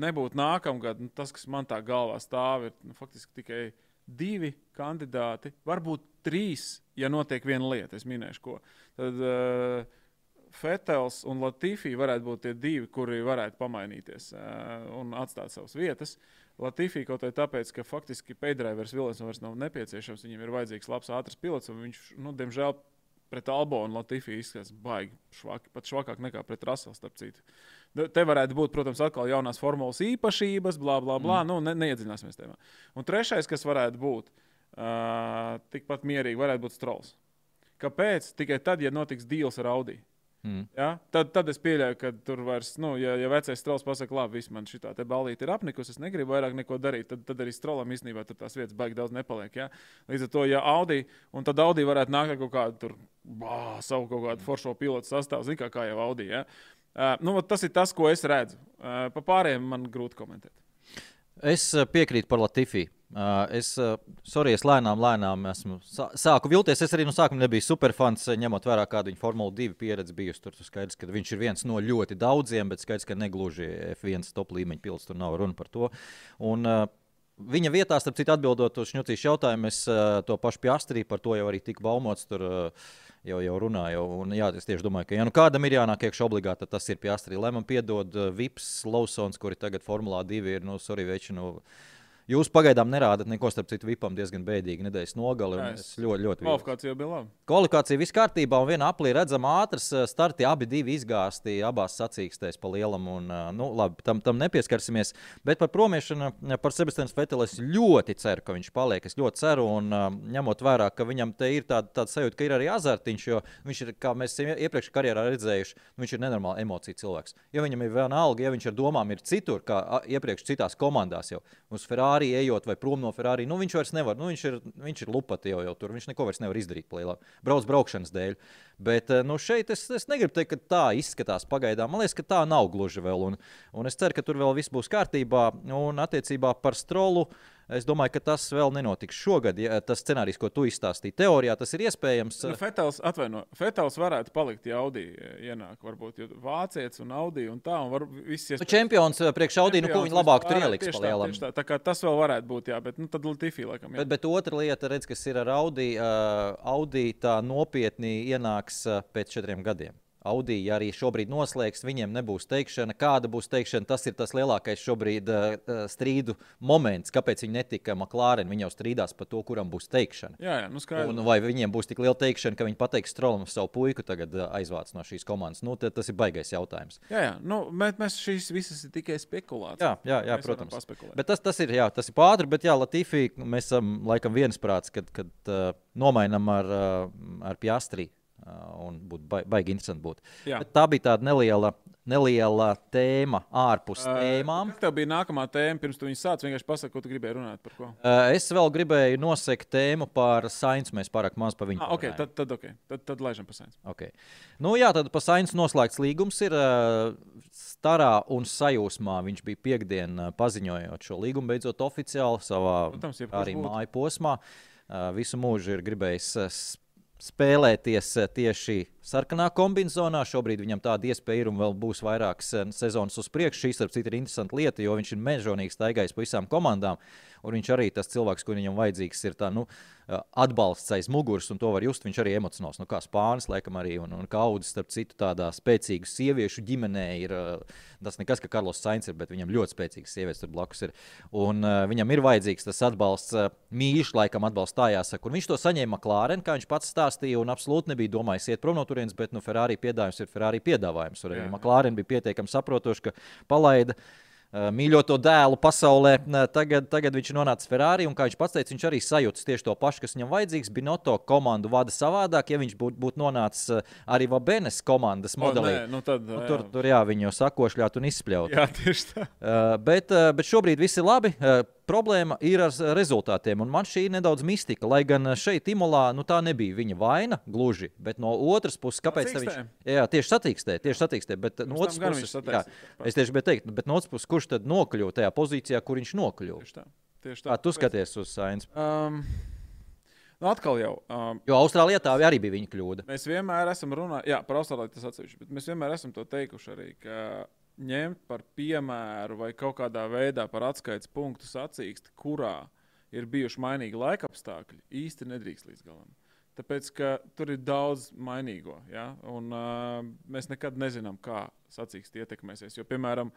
nebūt nākamgad, nu, tas, kas man tā galvā stāv, ir nu, faktiski tikai divi kandidāti, varbūt trīs, ja notiek viena lieta. Es minēšu, ko. Tad uh, Fetels un Latīfija varētu būt tie divi, kuri varētu pamainīties uh, un atstāt savas vietas. Latīfija kaut arī tāpēc, ka faktiski Pēdējais Vilnius vairs nav nepieciešams. Viņam ir vajadzīgs labs, ātrs pilots, un viņš, nu, diemžēl, pret Albonu Latīfiju izskatās baigi švaki, pat švakāk nekā pret Raselu, starp citu. Nu, Te varētu būt, protams, atkal jaunās formulas īpašības, bla, bla, bla. Mm. Nu, ne, neiedziļināsimies tajā. Un trešais, kas varētu būt uh, tikpat mierīgi, varētu būt Strauss. Kāpēc? Tikai tad, ja notiks deals ar Audi. Mm. Ja? Tad, tad es pieļauju, ka tur vairs, nu, ja, ja vecais strāls pasakā, labi, viss man šī tā balīte ir apnikusi, es negribu vairāk neko darīt, tad, tad arī strālam īstenībā tur tās vietas baigi daudz nepaliek. Ja? Līdz ar to, ja Audi, un tad Audi varētu nākt ar kaut kādu tur, bā, savu kaut kādu foršo pilotu sastāvu, zin kā, kā jau Audi. Ja? Uh, nu, tas ir tas, ko es redzu. Uh, pa pārējiem man grūti komentēt. Es eh, piekrītu par Latviju. Es, sorry, es lēnām, lēnām esmu sā- sāku vilties. Es arī no sākuma nebiju superfans, ņemot vērā, kāda viņa Formula 2 pieredze bijusi. Tur tur skaidrs, ka viņš ir viens no ļoti daudziem, bet skaidrs, ka negluži F1 top līmeņa pilots. Tur nav runa par to. Un, Viņa vietā, starp citu, atbildot uz šņucīšu jautājumu, es uh, to pašu piastrīju, par to jau arī tika baumots. Tur uh, jau, jau runāju. Un, jā, es tieši domāju, ka, ja nu kādam ir jānāk iekšā obligāti, tad tas ir pie Astrija Lemana. Piedod, uh, Vips, Lausons, kuri tagad Formulā 2 ir, nu, sorry, veči, nu, Jūs pagaidām nerādat neko, starp citu, Vipam diezgan bēdīgi nedēļas nogali. Es- ļoti, ļoti. Kvalifikācija bija laba. Kvalifikācija viss kārtībā, un vienā aplī redzama ātras eh, starti. Abi divi izgāzti abās sacīkstēs pa lielam. Un, eh, nu, labi, tam, tam nepieskarsimies. Bet par promiešanu, eh, par Sebastianu Fetelu es ļoti ceru, ka viņš paliek. Es ļoti ceru, un ņemot vērā, ka viņam te ir tāda, tāda sajūta, ka ir arī azartiņš, jo viņš ir, kā mēs iepriekš karjerā redzējuši, viņš ir nenormāli emociju cilvēks. Ja viņam ir viena alga, ja viņš ar domām ir citur, kā iepriekš citās komandās, jau uz Ferrari ejot vai prom no Ferrari, nu, viņš vairs nevar. Nu, viņš ir, viņš ir lupati jau, jau tur. Viņš neko vairs nevar izdarīt. Lielā. Brauc braukšanas dēļ. Bet eh, nu, šeit es, es negribu teikt, ka tā izskatās pagaidām. Man liekas, ka tā nav gluži vēl. Un, un es ceru, ka tur vēl viss būs kārtībā. Un attiecībā par strolu. Es domāju, ka tas vēl nenotiks šogad. Ja, tas scenārijs, ko tu izstāstīji, teorijā tas ir iespējams. Nu, Fetels, atvaino, Fetels varētu palikt, ja Audi ienāk. Varbūt vācietis un Audi un tā. Un var, viss Nu, čempions eh, priekš Audi, nu, ko viņi labāk tur ieliks Tieši tā, tieši tā, tā kā tas vēl varētu būt, jā, bet nu, tad Latifī laikam. Jā. Bet, bet otra lieta, redz, kas ir ar Audi. Uh, Audi tā nopietni ienāks uh, pēc četriem gadiem. Audi, ja arī šobrīd noslēgs, viņiem nebūs teikšana. Kāda būs teikšana, tas ir tas lielākais šobrīd uh, strīdu moments. Kāpēc viņi netika McLaren? Viņi jau strīdās par to, kuram būs teikšana. Jā, jā, nu. Un vai viņiem būs tik liela teikšana, ka viņi pateiks Strolam savu puiku tagad uh, aizvāc no šīs komandas? Nu, tas ir baisais jautājums. Jā, jā. Nu, bet mēs šīs visas ir tikai spekulācijas. Jā, jā, jā Mēs protams. Bet tas, tas ir, jā, tas ir pāri, bet jā, Latvijā mēs esam laikam viensprāts, kad, kad uh, nomainām ar, uh, ar Piastri. Uh, un būtu ba baigi interesanti. Būt. Tā bija tāda neliela, neliela tēma ārpus Ā, tēmām. Kas tev bija nākamā tēma, pirms tu viņu sāc? Vienkārši pasaki, ko tu gribēji runāt par ko. Uh, es vēl gribēju nosegt tēmu par Sainz. Mēs pārāk maz par viņu Ah, okay, tad, tad, okay. tad, tad laižam pa sēnes. Okay. Nu, jā, tad par Sainz noslēgts līgums ir uh, starā un sajūsmā. Viņš bija piekdien uh, paziņojot šo līgumu beidzot oficiāli savā Protams, jebkurš arī māju posmā. Uh, visu mūžu ir gribējis uh, spēlēties uh, tieši sarkanā kombinācijā. Šobrīd viņam tāda iespēja ir un vēl būs vairākas uh, sezonas uz priekšu. Šī, starp citu, ir interesanta lieta, jo viņš ir mežonīgi staigājis pa visām komandām. Un viņš arī tas cilvēks, kurš viņam vajadzīgs, ir tā, nu, uh, atbalsts aiz muguras, un to var just. Viņš arī emocionāls, nu, kā spānis, laikam, arī. Un, un kaudzes, starp citu, tādā spēcīgu sieviešu ģimenē ir. Uh, tas nekas, ka Karlos Sainz ir, bet viņam ļoti spēcīgas sievietes tur blakus ir. Un uh, viņam ir vajadzīgs tas atbalsts, uh, mīļš, laikam, atbalsts tā jāsaka. Un viņš to saņēma Klāren, kā viņš pats stāstīja, un absolūti nebija domājis iet prom no turienes, bet nu, Ferrari piedāvājums ir Ferrari piedāvājums. Un arī. McLaren bija pietiekami saprotoši, ka palaida uh, mīļoto dēlu pasaulē. Uh, Tagad, tagad viņš ir nonācis Ferrari, un kā viņš pats teica, viņš arī sajūtas tieši to pašu, kas viņam vajadzīgs. Binoto komandu vada savādāk, ja viņš būtu būt nonācis uh, arī Vabenes komandas modelī. nē, nu tad, nu, jā. tur, tur jā, viņu sakošļāt un izspļaut. Jā, tieši tā. Bet, bet šobrīd viss ir labi. Problēma ir ar rezultātiem. Un man šī ir nedaudz mistika. Lai gan šeit, Imolā, nu, tā nebija viņa vaina gluži. Bet no otras puses, kāpēc tā viņš? Jā, tieši satīkstē, tieši satīkstē. Bet no otras puses, jā, es tieši gribēju teikt, bet no otras puses, kurš tad nokļuva tajā pozīcijā, kur viņš nokļuva? Tieši tā. Tieši tā. Kā tu skaties uz Sainz? Um, nu atkal jau. Um, Jo Austrālijā tā arī bija viņa kļūda. Mēs vienmēr esam runājuši, par Austrāliju tas atsevišķi, bet mēs vienmēr esam to teikuši arī, ka ņemt par piemēru vai kaut kādā veidā par atskaites punktu sacīksti, kurā ir bijuši mainīgi laika apstākļi, īsti nedrīkst līdz galam. Tāpēc, ka tur ir daudz mainīgo, ja? un uh, mēs nekad nezinām, kā sacīksti ietekmēsies. Jo, piemēram,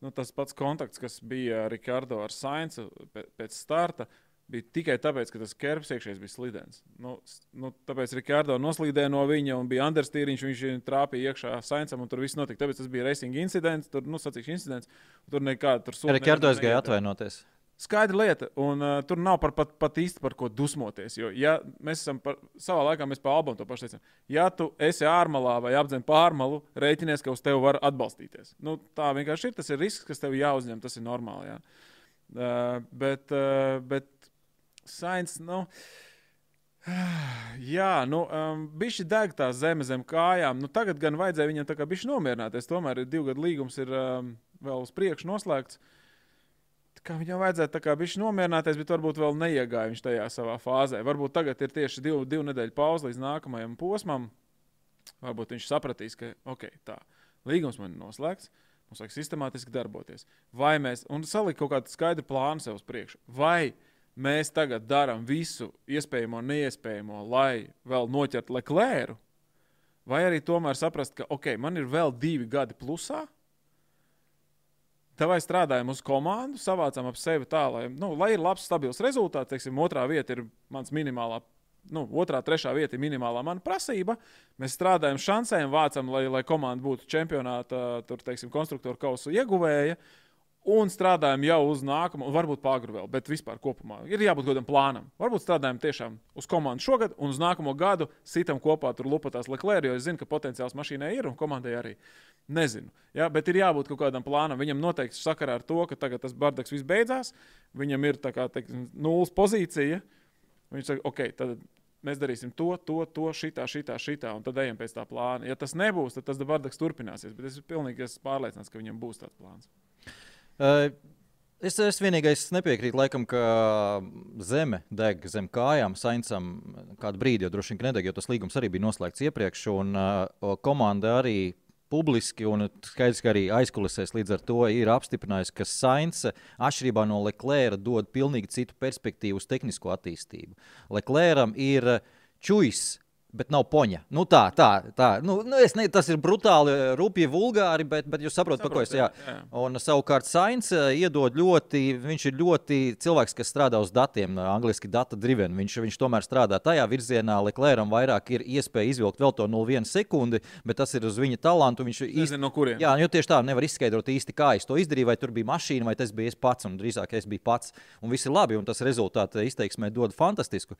nu, tas pats kontakts, kas bija Rikārdo ar Sainzu pē- pēc starta, bija tikai tāpēc, ka tas kerps iekšējais bija slidens. Nu, nu, tāpēc Rikārdo noslīdēja no viņa un bija understīriņš, viņš viņu trāpīja iekšā Sainzam, un tur viss notika. Tāpēc tas bija racing incidents, tur, nu, sacīkšu incidents, tur nekāda tur sūta. Rikārdo gāja atvainoties. Skaidra lieta, un uh, tur nav par, pat, pat īsti par ko dusmoties. Jo, ja mēs esam par, savā laikā, mēs par albumu to pašu teicām, ja tu esi ārmalā vai apdzen pārmalu, rēķinies, ka uz tevi var atbalstīties. Nu, tā vienkārši ir. Tas ir risks, kas tev jāuzņem. Tas ir normāli. Jā. Uh, bet, uh, bet Sainz, nu. (sighs) Jā, nu, um, bija deg tā zeme zem kājām. Nu, tagad gan vajadzēja viņam tā kā bišķi nomierināties. Tomēr ir divu gadu līgums, ir um, vēl uz priekšu noslēgts. Kā viņam vajadzētu tā kā bišķi nomierināties, bet varbūt vēl neiegāja viņš tajā savā fāzē. Varbūt tagad ir tieši divu, divu nedēļu pauze līdz nākamajam posmam. Varbūt viņš sapratīs, ka ok, tā līgums man ir noslēgts. Mums vajag sistemātiski darboties. Vai mēs, un salikt kaut kādu skaidru plānu sev uz priekšu, vai mēs tagad darām visu iespējamo un neiespējamo, lai vēl noķertu Leclerc, vai arī tomēr saprast, ka ok, man ir vēl divi gadi plusā. Tā vai strādājam uz komandu, savācam ap sevi tā, lai, nu, lai ir labs, stabils rezultāts. Teiksim, otrā vieta ir mans minimālā, nu, otrā, trešā vieta ir minimālā mana prasība. Mēs strādājam šansēm, vācam, lai, lai komanda būtu čempionāta, tur, teiksim, konstruktoru kausu ieguvēja. Un strādājam jau uz nākamo, varbūt pāri vēl, bet vispār kopumā ir jābūt kādam plānam. Varbūt strādājam tiešām uz komandu šogad, un uz nākamo gadu sitam kopā tur lupatās Leclerc, jo es zinu, ka potenciāls mašīnai ir un komandai arī. Nezinu. Ja, bet ir jābūt kaut kādam plānam. Viņam noteikti sakarā ar to, ka tagad tas bardaks viss beidzās, viņam ir tā kā teiksim, nulles pozīcija. Viņš saka, ok, tad mēs darīsim to, to, to, šitā, šitā, šitā, un tad ejam pēc tā plāna. Ja tas nebūs, tad tas bardaks turpināsies. Bet es esmu pilnīgi esmu pārliecināts, ka viņam būs tāds plāns. Uh, Es, es vienīgais nepiekrītu, laikam, ka zeme deg zem kājām. Sainsam kādu brīdi jau droši vien nedeg, jo tas līgums arī bija noslēgts iepriekš. Un uh, komanda arī publiski un skaidrs, ka arī aizkulisēs līdz ar to ir apstiprinājusi, ka Sainz, atšķirībā no Leclerca, dod pilnīgi citu perspektīvu uz tehnisko attīstību. Leclercam ir čujs Bet nav poņa. Nu, tā, tā, tā. Nu, nu, ne, tas ir brutāli, rupji, vulgāri, bet, bet jūs saprotat, par ko es. Jā. Jā. Un savukārt Sainz iedod ļoti, viņš ir ļoti cilvēks, kas strādā uz datiem, angļuiski data driven. Viņš, viņš tomēr strādā tajā virzienā, Leclercam vairāk ir iespēja izvilkt vēl to 0,1 sekundi, bet tas ir uz viņa talantu. Viņš īsti nezina, no kuriem. Jā, jo tieši tā nevar izskaidrot īsti, kā es to izdarīju, vai tur bija mašīna, vai tas bija es pats, un drīzāk es biju pats. Un viss ir labi, un tas rezultāts izteiksmē dod fantastisku.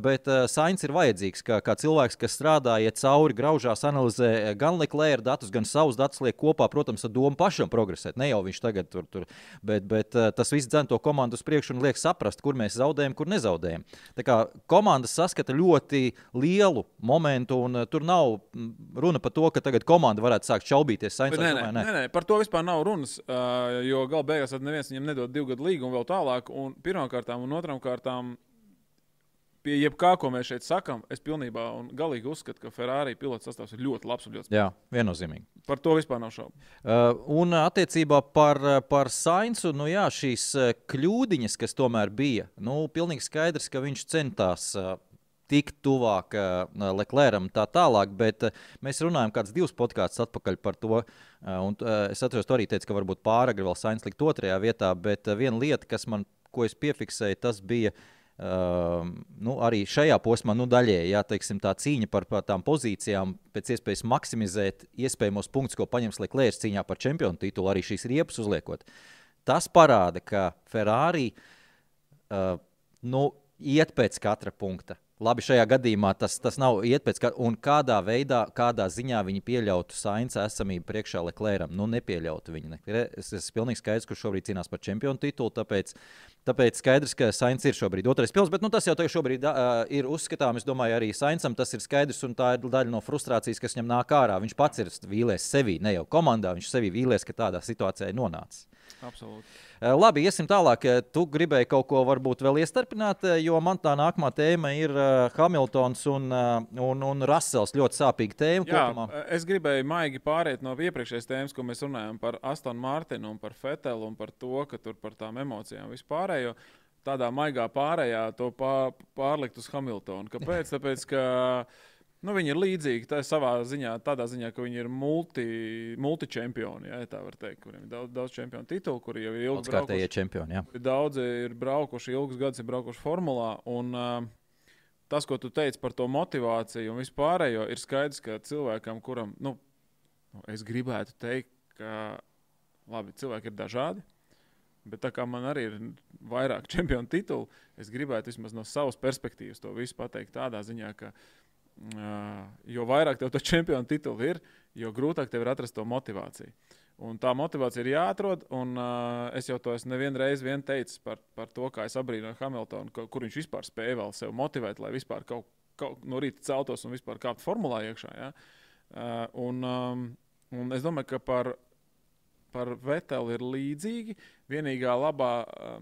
Bet Sainz ir vajadzīgs kā, kā cilvēks, kas strādā, iet cauri, graužās, analizē gan Leclerc datus, gan savus datus, liek kopā, protams, ar domu pašam progresēt. Ne jau viņš tagad tur, tur bet, bet eh, tas viss dzen to komandu uz priekšu un liek saprast, kur mēs zaudējam, kur nezaudējam. Tā kā komanda saskata ļoti lielu momentu, un eh, tur nav mm, runa par to, ka tagad komanda varētu sākt šaubīties. Nē, nē, nē. Nē, nē, par to vispār nav runas, jo gala beigās neviens viņam nedod divu gadu līgumu vēl tālāk. Pirmkārt, un otrām kārtām pie jebkā, ko mēs šeit sakām, es pilnībā un galīgi uzskatu, ka Ferrari pilots sastāvs ir ļoti labs un ļoti spēcīgs. Jā, viennozīmīgi. Par to vispār nav šaubu. Uh, un attiecībā par, par Sainzu, nu jā, šīs uh, kļūdiņas, kas tomēr bija, nu, pilnīgi skaidrs, ka viņš centās. Uh, Tik tuvāk uh, Leclercam, tā tālāk, bet uh, mēs runājam, kāds divs podkāstus atpakaļ par to. Uh, un, uh, es atceros, arī teici, ka varbūt pāragri vēl Sainz likt otrajā vietā, bet uh, viena lieta, kas man, ko es piefiksēju, tas bija uh, Uh, nu, arī šajā posmā nu, daļēji teiksim, tā cīņa par, par tām pozīcijām, pēc iespējas maksimizēt iespējamos punktus, ko paņems Leclerc cīņā par čempionu titulu, arī šīs riepas uzliekot. Tas parāda, ka Ferrari uh, nu, iet pēc katra punkta. Labi, šajā gadījumā tas, tas nav iet pēc un kādā veidā, kādā ziņā viņi pieļautu Sainza esamību priekšā Leclercam. Nu, nepieļautu viņu. Es esmu pilnīgi skaidrs, kurš šobrīd cīnās par čempionu titulu, tāpēc, tāpēc skaidrs, ka Sainz ir šobrīd otrais pilns, bet nu, tas jau šobrīd uh, ir uzskatām. Es domāju, arī Sainzam tas ir skaidrs, un tā ir daļa no frustrācijas, kas viņam nāk ārā. Viņš pats ir vīlies sevi, ne jau komandā, viņš sevi vīlies, ka tādā situācijā ir nonācis. Absolūti. Eh, labi, iesim tālāk. Eh, tu gribēji kaut ko varbūt vēl iestarpināt, eh, jo man tā nākamā tēma ir Hamiltons un, un, un Rasels. Ļoti sāpīga tēma. Jā, kopumā. es gribēju maigi pāriet no iepriekšējās tēmas, ko mēs runājām par Astonu Mārtinu un par Fetelu un par to, ka tur par tām emocijām vispārējo. Tādā maigā pārējā to pārlikt uz Hamiltonu. Kāpēc? Tāpēc, ka Nu, viņi ir līdzīgi tā savā ziņā, tādā ziņā, ka viņi ir multi, multi-čempioni. Ja, tā var teikt, kuriem ir daudz, daudz čempionu titulu, kuri jau ir ilgi braukuši. Čempioni, ja. Daudzi ir braukuši ilgus gadus, ir braukuši formulā. Un, uh, tas, ko tu teici par to motivāciju un vispārējo, ir skaidrs, ka cilvēkam, kuram, nu es gribētu teikt, ka labi, cilvēki ir dažādi. Bet tā kā man arī ir vairāk (laughs) čempionu titulu, es gribētu vismaz no savas perspektīvas to visu pateikt tādā ziņā, ka uh, jo vairāk tev to čempionu titulu ir, jo grūtāk tev ir atrast to motivāciju. Un tā motivācija ir jāatrod. Un, uh, es jau to esmu nevienu reizi vien teicis par, par to, kā es abrīnoju Hamiltonu, ka, kur viņš vispār spēja vēl sevi motivēt, lai vispār kaut, kaut no rīta celtos un vispār kāptu formulā iekšā. Ja? Uh, un, um, un es domāju, ka par, par Veteli ir līdzīgi. Vienīgā labā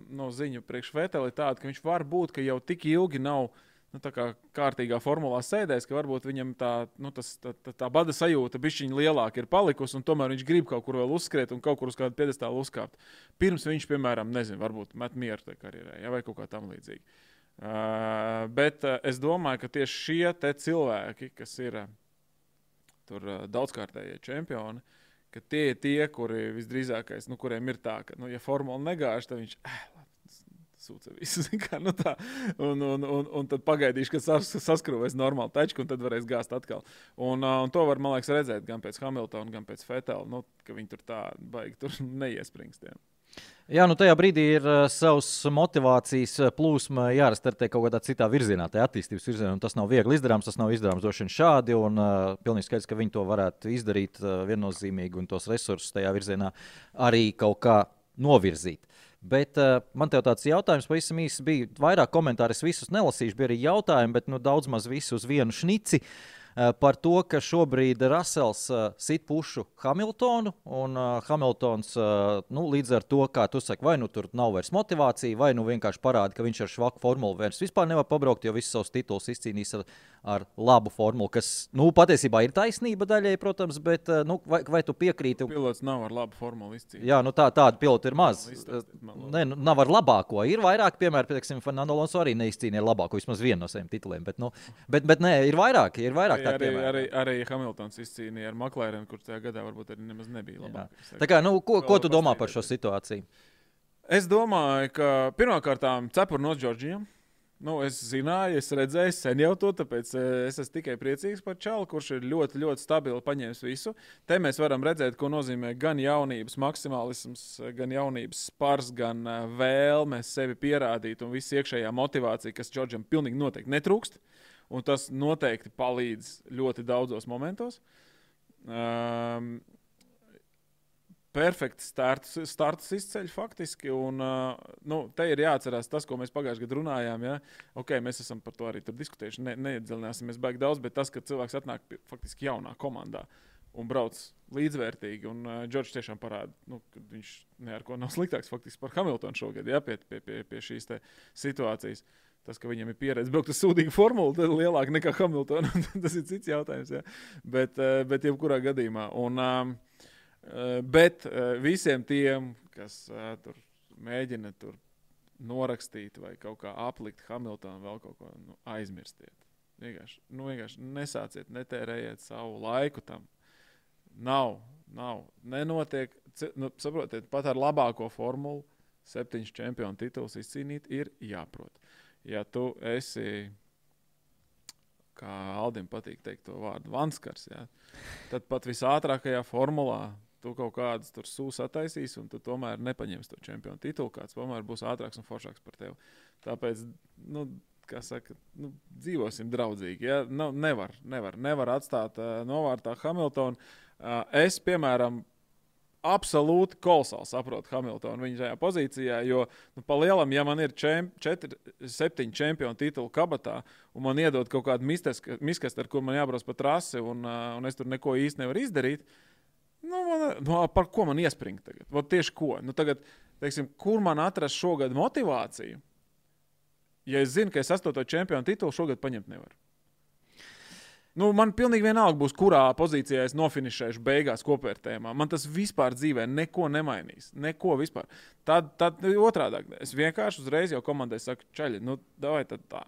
no ziņa priekš Veteli ir tāda, ka viņš var būt, ka jau tik ilgi nav nu, tā kā kārtīgā formulā sēdēs, ka varbūt viņam tā, nu, tas, tā, tā, tā bada sajūta bišķiņa lielāka ir palikusi, un tomēr viņš grib kaut kur vēl uzskriet un kaut kur uz kādu piedestālu uzkāpt. Pirms viņš, piemēram, nezinu, varbūt met mieru tajā karjerā, ja, vai kaut kā tam līdzīga. Uh, bet uh, es domāju, ka tieši šie cilvēki, kas ir uh, tur uh, daudzkārtējie čempioni. Ka tie ir tie, kuri visdrīzākais, nu, kuriem ir tā, ka, nu, ja formula negāž, tad viņš eh, sūta visu. (laughs) Kā, nu tā, un, un, un, un tad pagaidīšu, kad sas, saskrūvēs normāli tačku, un tad varēs gāzt atkal. Un, uh, un to var, man liekas, redzēt gan pēc Hamiltona, gan pēc Fetela, nu, ka viņi tur tā baigi tur (laughs) neiespringstiem. Jā, nu tajā brīdī ir uh, savs motivācijas plūsma jārastartē kaut kādā citā virzienā, tajā attīstības virzienā. Tas nav viegli izdarāms, tas nav izdarāms droši vien šādi. Un uh, pilnīgi skaidrs, ka viņi to varētu izdarīt uh, viennozīmīgi un tos resursus tajā virzienā arī kaut kā novirzīt. Bet uh, man te tāds jautājums pavisam īsi bija. Vairāk komentāru es visus nelasīšu, bija arī jautājumi, bet nu, daudz maz visu uz vienu šnici. Uh, par to, ka šobrīd Rasels uh, sit pušu Hamiltonu, un uh, Hamiltons nu, līdz ar to, kā tu saki, vai nu tur nav vairs motivācija, vai nu vienkārši parāda, ka viņš ar švaku formulu vairs vispār nevar pabraukt, jo visus savus titulus izcīnīs ar, ar labu formulu, kas nu, patiesībā ir taisnība daļai, protams, bet nu, vai, vai tu piekrīti? Pilots nav ar labu formulu izcīnīt. Jā, nu tā, tāda pilota ir maz. Nē, nu, nav ar labāko. Ir vairāk, piemēram Fernando Alonso arī neizcīnīja labāko, vismaz vienu no saviem tituliem, bet, nu, bet, bet nē, ir vairāk, ir vairāk arī, arī, arī, arī Hamiltons izcīnīja ar McLaren, kurš tajā gadā varbūt arī nemaz nebija labākais. Tā kā, nu, ko, ko tu domā par šo situāciju? Es domāju, ka pirmkārt, cepuri no Džordžiem. Nu, es zināju, es redzēju, sen jau to, tāpēc eh, es esmu tikai priecīgs par Čālu, kurš ir ļoti, ļoti stabili paņēmis visu. Te mēs varam redzēt, ko nozīmē gan jaunības maksimālisms, gan jaunības spars, gan eh, vēlme sevi pierādīt un viss iekšējā motivācija, kas Džordžam pilnīgi noteikti netrūkst. Uh, un tas noteikti palīdz ļoti daudzos momentos. Um, Perfekts starts, starts izceļ faktiski. Un, uh, nu, te ir jāatcerās tas, ko mēs pagājušajā gadā runājām. Ja? Okay, mēs esam par to arī diskutējuši. Ne, neiedziļināsimies baigi daudz, bet tas, ka cilvēks atnāk pie, faktiski jaunā komandā un brauc līdzvērtīgi. Un uh, Džordžs tiešām parāda, nu, ka viņš ne ar ko nav sliktāks faktiski par Hamiltonu šogad, ja? pie, pie, pie, pie šīs situācijas. Uh, Tas, ka viņam ir pieredze braukt uz sūdīgu formulu, ir lielāka nekā Hamiltonam. (laughs) tas ir cits jautājums. Ja? Bet, eh, bet jebkurā gadījumā. Un, um, eh, bet eh, visiem tiem, kas tur mēģina tur norakstīt vai kaut kā aplikt Hamiltonu, vēl kaut ko nu, aizmirstiet. Vienkārši, nu, vienkārši nesāciet, netērējiet savu laiku tam. Nav, nav, nenotiek. Nu, saprotiet, pat ar labāko formulu septiņus čempionu titulus izcīnīt ir jāprot ja tu esi, kā Aldim patīk teikt to vārdu, vanskars, ja, tad pat visātrākajā formulā tu kaut kādas tur sūs attaisīs, un tu tomēr nepaņemsi to čempionu titulu. Kāds tomēr būs ātrāks un foršāks par tevi. Tāpēc, nu, kā saka, nu, dzīvosim draudzīgi. Ja? Nu, nevar, nevar, nevar atstāt uh, novārtā Hamiltonu. Uh, es, piemēram, absolūti kolosāli saprotu Hamiltonu viņa šajā pozīcijā. Jo, nu, pa lielam, ja man ir čem, četri, septiņi čempionu titulu kabatā, un man iedod kaut kādu miskastu, ar ko man jābrauc pa trasi, un, uh, un es tur neko īsti nevaru izdarīt, nu, man, nu, par ko man iespringt tagad? Vot tieši ko? Nu, tagad, teiksim, kur man atrast šogad motivāciju? Ja es zinu, ka es astoto čempionu titulu šogad paņemt nevaru. Nu, man pilnīgi vienalga būs, kurā pozīcijā es nofinišēšu beigās kopvērtējumā. Man tas vispār dzīvē neko nemainīs. Neko vispār. Tad, tad otrādi es vienkārši uzreiz jau komandai saku, čaļi, nu, vai tad tā.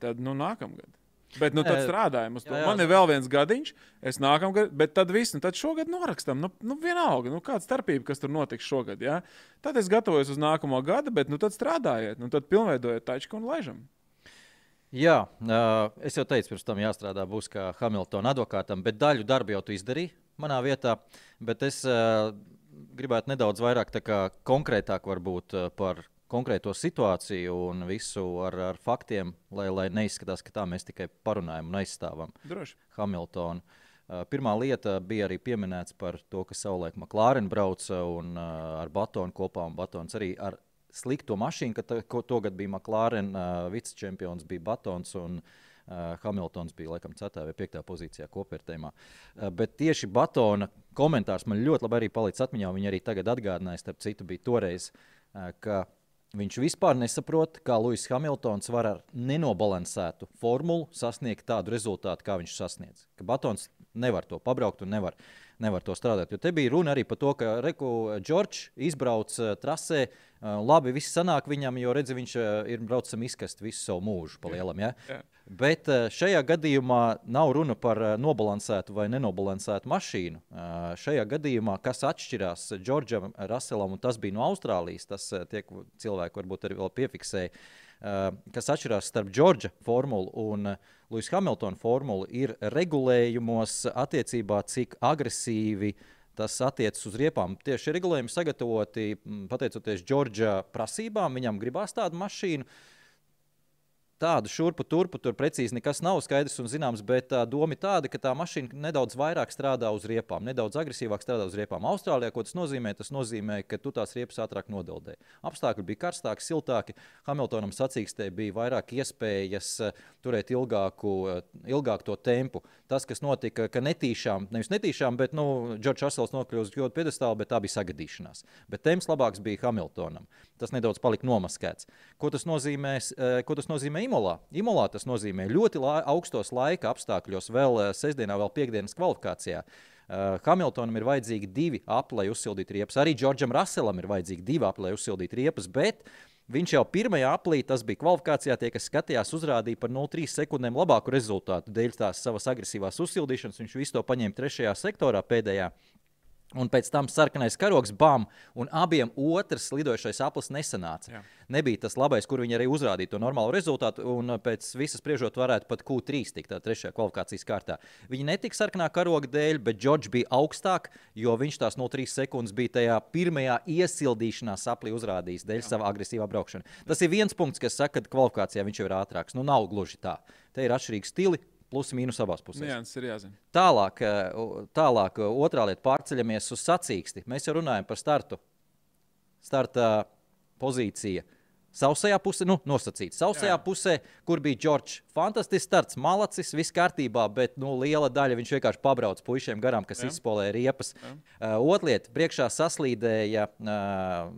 Tad nu, nākamgad. Bet nu, tad strādājam uz to. Jā, jā. Man ir vēl viens gadiņš, es nākamgad, bet tad viss, nu, tad šogad norakstam. Nu, nu vienalga, nu, kāda starpība, kas tur notiks šogad. Ja? Tad es gatavojos uz nākamo gadu, bet nu, tad strādājiet, nu, tad pilnveidojiet tačku un laižam. Jā, es jau teicu, pirms tam jāstrādā būs kā Hamiltona advokātam, bet daļu darbu jau tu izdarīji manā vietā. Bet es gribētu nedaudz vairāk konkrētāk par konkrēto situāciju un visu ar, ar faktiem, lai, lai neizskatās, ka tā mēs tikai parunājam un aizstāvam Droši. Hamiltonu. Pirmā lieta bija arī pieminēts par to, ka savulaik McLaren brauca un, ar Batonu kopā, un Batons arī ar slikto mašīnu, ka tagad bija McLaren, uh, vicečempions bija Batons. Un, Uh, Hamiltons bija laikam 4. vai 5. pozīcijā kopvērtējumā. Uh, bet tieši Batona komentārs man ļoti labi arī palicis atmiņā. Viņa arī tagad atgādināja, starp citu, bija toreiz, uh, ka viņš vispār nesaprot, kā Lūsis Hamiltons var ar nenobalansētu formulu sasniegt tādu rezultātu, kā viņš sasniedz. Ka Batons nevar to pabraukt un nevar. Nevar to strādāt. Jo te bija runa arī par to, ka Reku Džordžs izbrauc uh, trasē. Uh, labi, viss sanāk viņam, jo redzi, viņš uh, ir braucis izkast visu savu mūžu pa lielam. Ja? Jā. Bet šajā gadījumā nav runa par nobalansētu vai nenobalansētu mašīnu. Šajā gadījumā, kas atšķirās Džordžam Raselam, un tas bija no Austrālijas, tas tiek cilvēki varbūt arī piefiksēja. Kas atšķirās starp Džordža formulu un uh, Luisa Hamiltona formulu, ir regulējumos attiecībā, cik agresīvi tas attiecas uz riepām. Tieši regulējumi sagatavoti pateicoties Džordža prasībām. Viņam gribās tādu mašīnu. Tādu šurpu turpu tur precīzi nekas nav skaidrs un zināms, bet tā doma ir tāda, ka tā mašīna nedaudz vairāk strādā uz riepām, nedaudz agresīvāk strādā uz riepām. Austrālijā, ko tas nozīmē? Tas nozīmē, ka tu tās riepas ātrāk nodeldē. Apstākļi bija karstāki, siltāki. Hamiltonam sacīkstē bija vairāk iespējas turēt ilgāku, ilgāku to tempu. Tas, kas notika, ka netīšām, nevis netīšām, bet nu, Džordžs Rasels nokļuva uz godu piedestālu, bet tā bija sagadīšanās. Bet temps labāks bija Hamiltonam. Tas nedaudz palika nomaskēts. Ko tas nozīmē? Ko tas nozīmē Imolā. Imolā tas nozīmē ļoti la augstos laika apstākļos, vēl uh, sestdienā, vēl piekdienas kvalifikācijā. Uh, Hamiltonam ir vajadzīgi divi apli, lai uzsildītu riepas. Arī Džordžam Raselam ir vajadzīgi divi apli, lai uzsildītu riepas. Bet viņš jau pirmajā aplī, tas bija kvalifikācijā, tie, kas skatījās, uzrādīja par 0,3 sekundēm labāku rezultātu. Dēļ tās savas agresīvās uzsildīšanas viņš visu to paņēma trešajā sektorā pēdējā. Un pēc tam sarkanais karoks, bam, un abiem otrs lidojošais aplis nesanāca. Jā. Nebija tas labais, kur viņi arī uzrādīja to normālu rezultātu, un pēc visas spriežot, varētu pat Q3 tikt trešajā kvalifikācijas kārtā. Viņi netika sarkanā karoga dēļ, bet Džordžs bija augstāk, jo viņš tās no 3 sekundes bija tajā pirmajā iesildīšanās aplī uzrādījis dēļ Jā. sava agresīvā braukšana. Tas ir viens punkts, kas saka, ka kvalifikācijā viņš jau ir ātrāks. Nu, nav gluži tā. Te ir atšķirīgi stili, plus mīnus abās pusēs. Nianses ir jāzina. Tālāk, eh, tālāk, eh, otrā lieta, pārceļamies uz sacīksti. Mēs jau runājam par startu. Starta pozīcija. Sausajā pusē, nu, nosacīts. Sausajā Jā. pusē, kur bija Džordžs. Fantastisks starts, malacis, viss kārtībā, bet nu, liela daļa viņš vienkārši pabrauc puišiem garām, kas Jā. izspolēja riepas. Jā. Uh, Otra lieta, priekšā saslīdēja. Uh,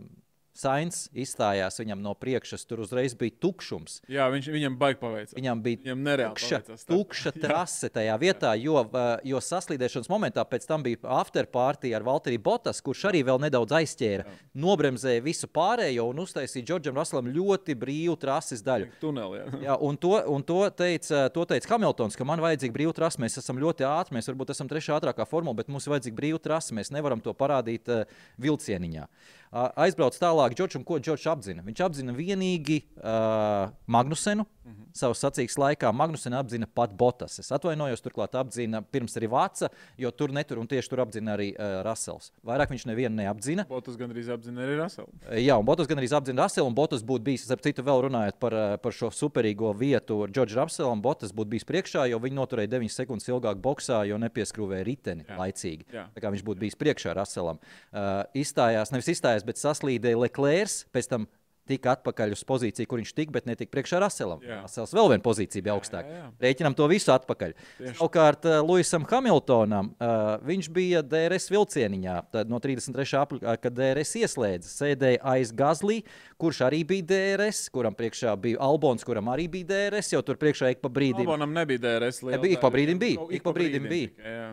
Sainz izstājās viņam no priekšas, tur uzreiz bija tukšums. Jā, viņš, viņam baigi paveicās. Viņam bija Viņam tukša, paveicās tukša (laughs) trase tajā vietā, jo, jo saslīdēšanas momentā pēc tam bija afterparty ar Valteriju Botas, kurš arī vēl nedaudz aizķēra. Nobremzēja visu pārējo un uztaisīja Džordžam Raslam ļoti brīvu trases daļu. Tunelī. Jā. Jā, un to, un to, teica, to teica Hamiltons, ka man vajadzīga brīva trase. Mēs esam ļoti ātri, mēs varbūt esam trešā ātrākā formula, bet mums vajadzīga brīva trase. Mēs nevaram to parādīt uh, vilcieniņā. Uh, aizbrauc tālāk, Džordžs, un ko Džordžs apzina? Viņš apzina vienīgi uh, Magnusenu. Mm -hmm. Savas sacīkstes laikā Magnusena apzina pat Botas. Es atvainojos, turklāt apzina pirms arī Vāca, jo tur netur un tieši tur apzina arī uh, Rasels. Vairāk viņš nevienu neapzina. Botus gandrīz apzina arī Raselu. Jā, un Botas gan arī apzina Raselu, un Botas būtu bijis, ap citu, vēl runājot par, eh, par šo superīgo vietu Džordža Rapselam. Botas būtu bijis priekšā, jo viņi noturēja 9 sekundes ilgāk boxā, jo nepieskrūvēja riteni Jā. laicīgi. Jā. Tā kā viņš būtu bijis priekšā Raselam. Uh, izstājās, nevis izstājās, bet saslīdēja Leclerc, pēc tam tika atpakaļ uz pozīciju, kur viņš tika, bet netika priekšā Raselam. Rasels vēl viena pozīcija bija augstāka. Rēķinam to visu atpakaļ. Savukārt, uh, Luisam Hamiltonam uh, viņš bija DRS vilcieniņā. No 33. aprīļa, kad DRS ieslēdza, sēdēja aiz Gazlī, kurš arī bija DRS, kuram priekšā bija Albons, kuram arī bija DRS, jo tur priekšā ik pa brīdim. Albonam nebija DRS. liela Nebija, ik pa daļa. brīdim bija, Nu, ik pa brīdim bija. tikai.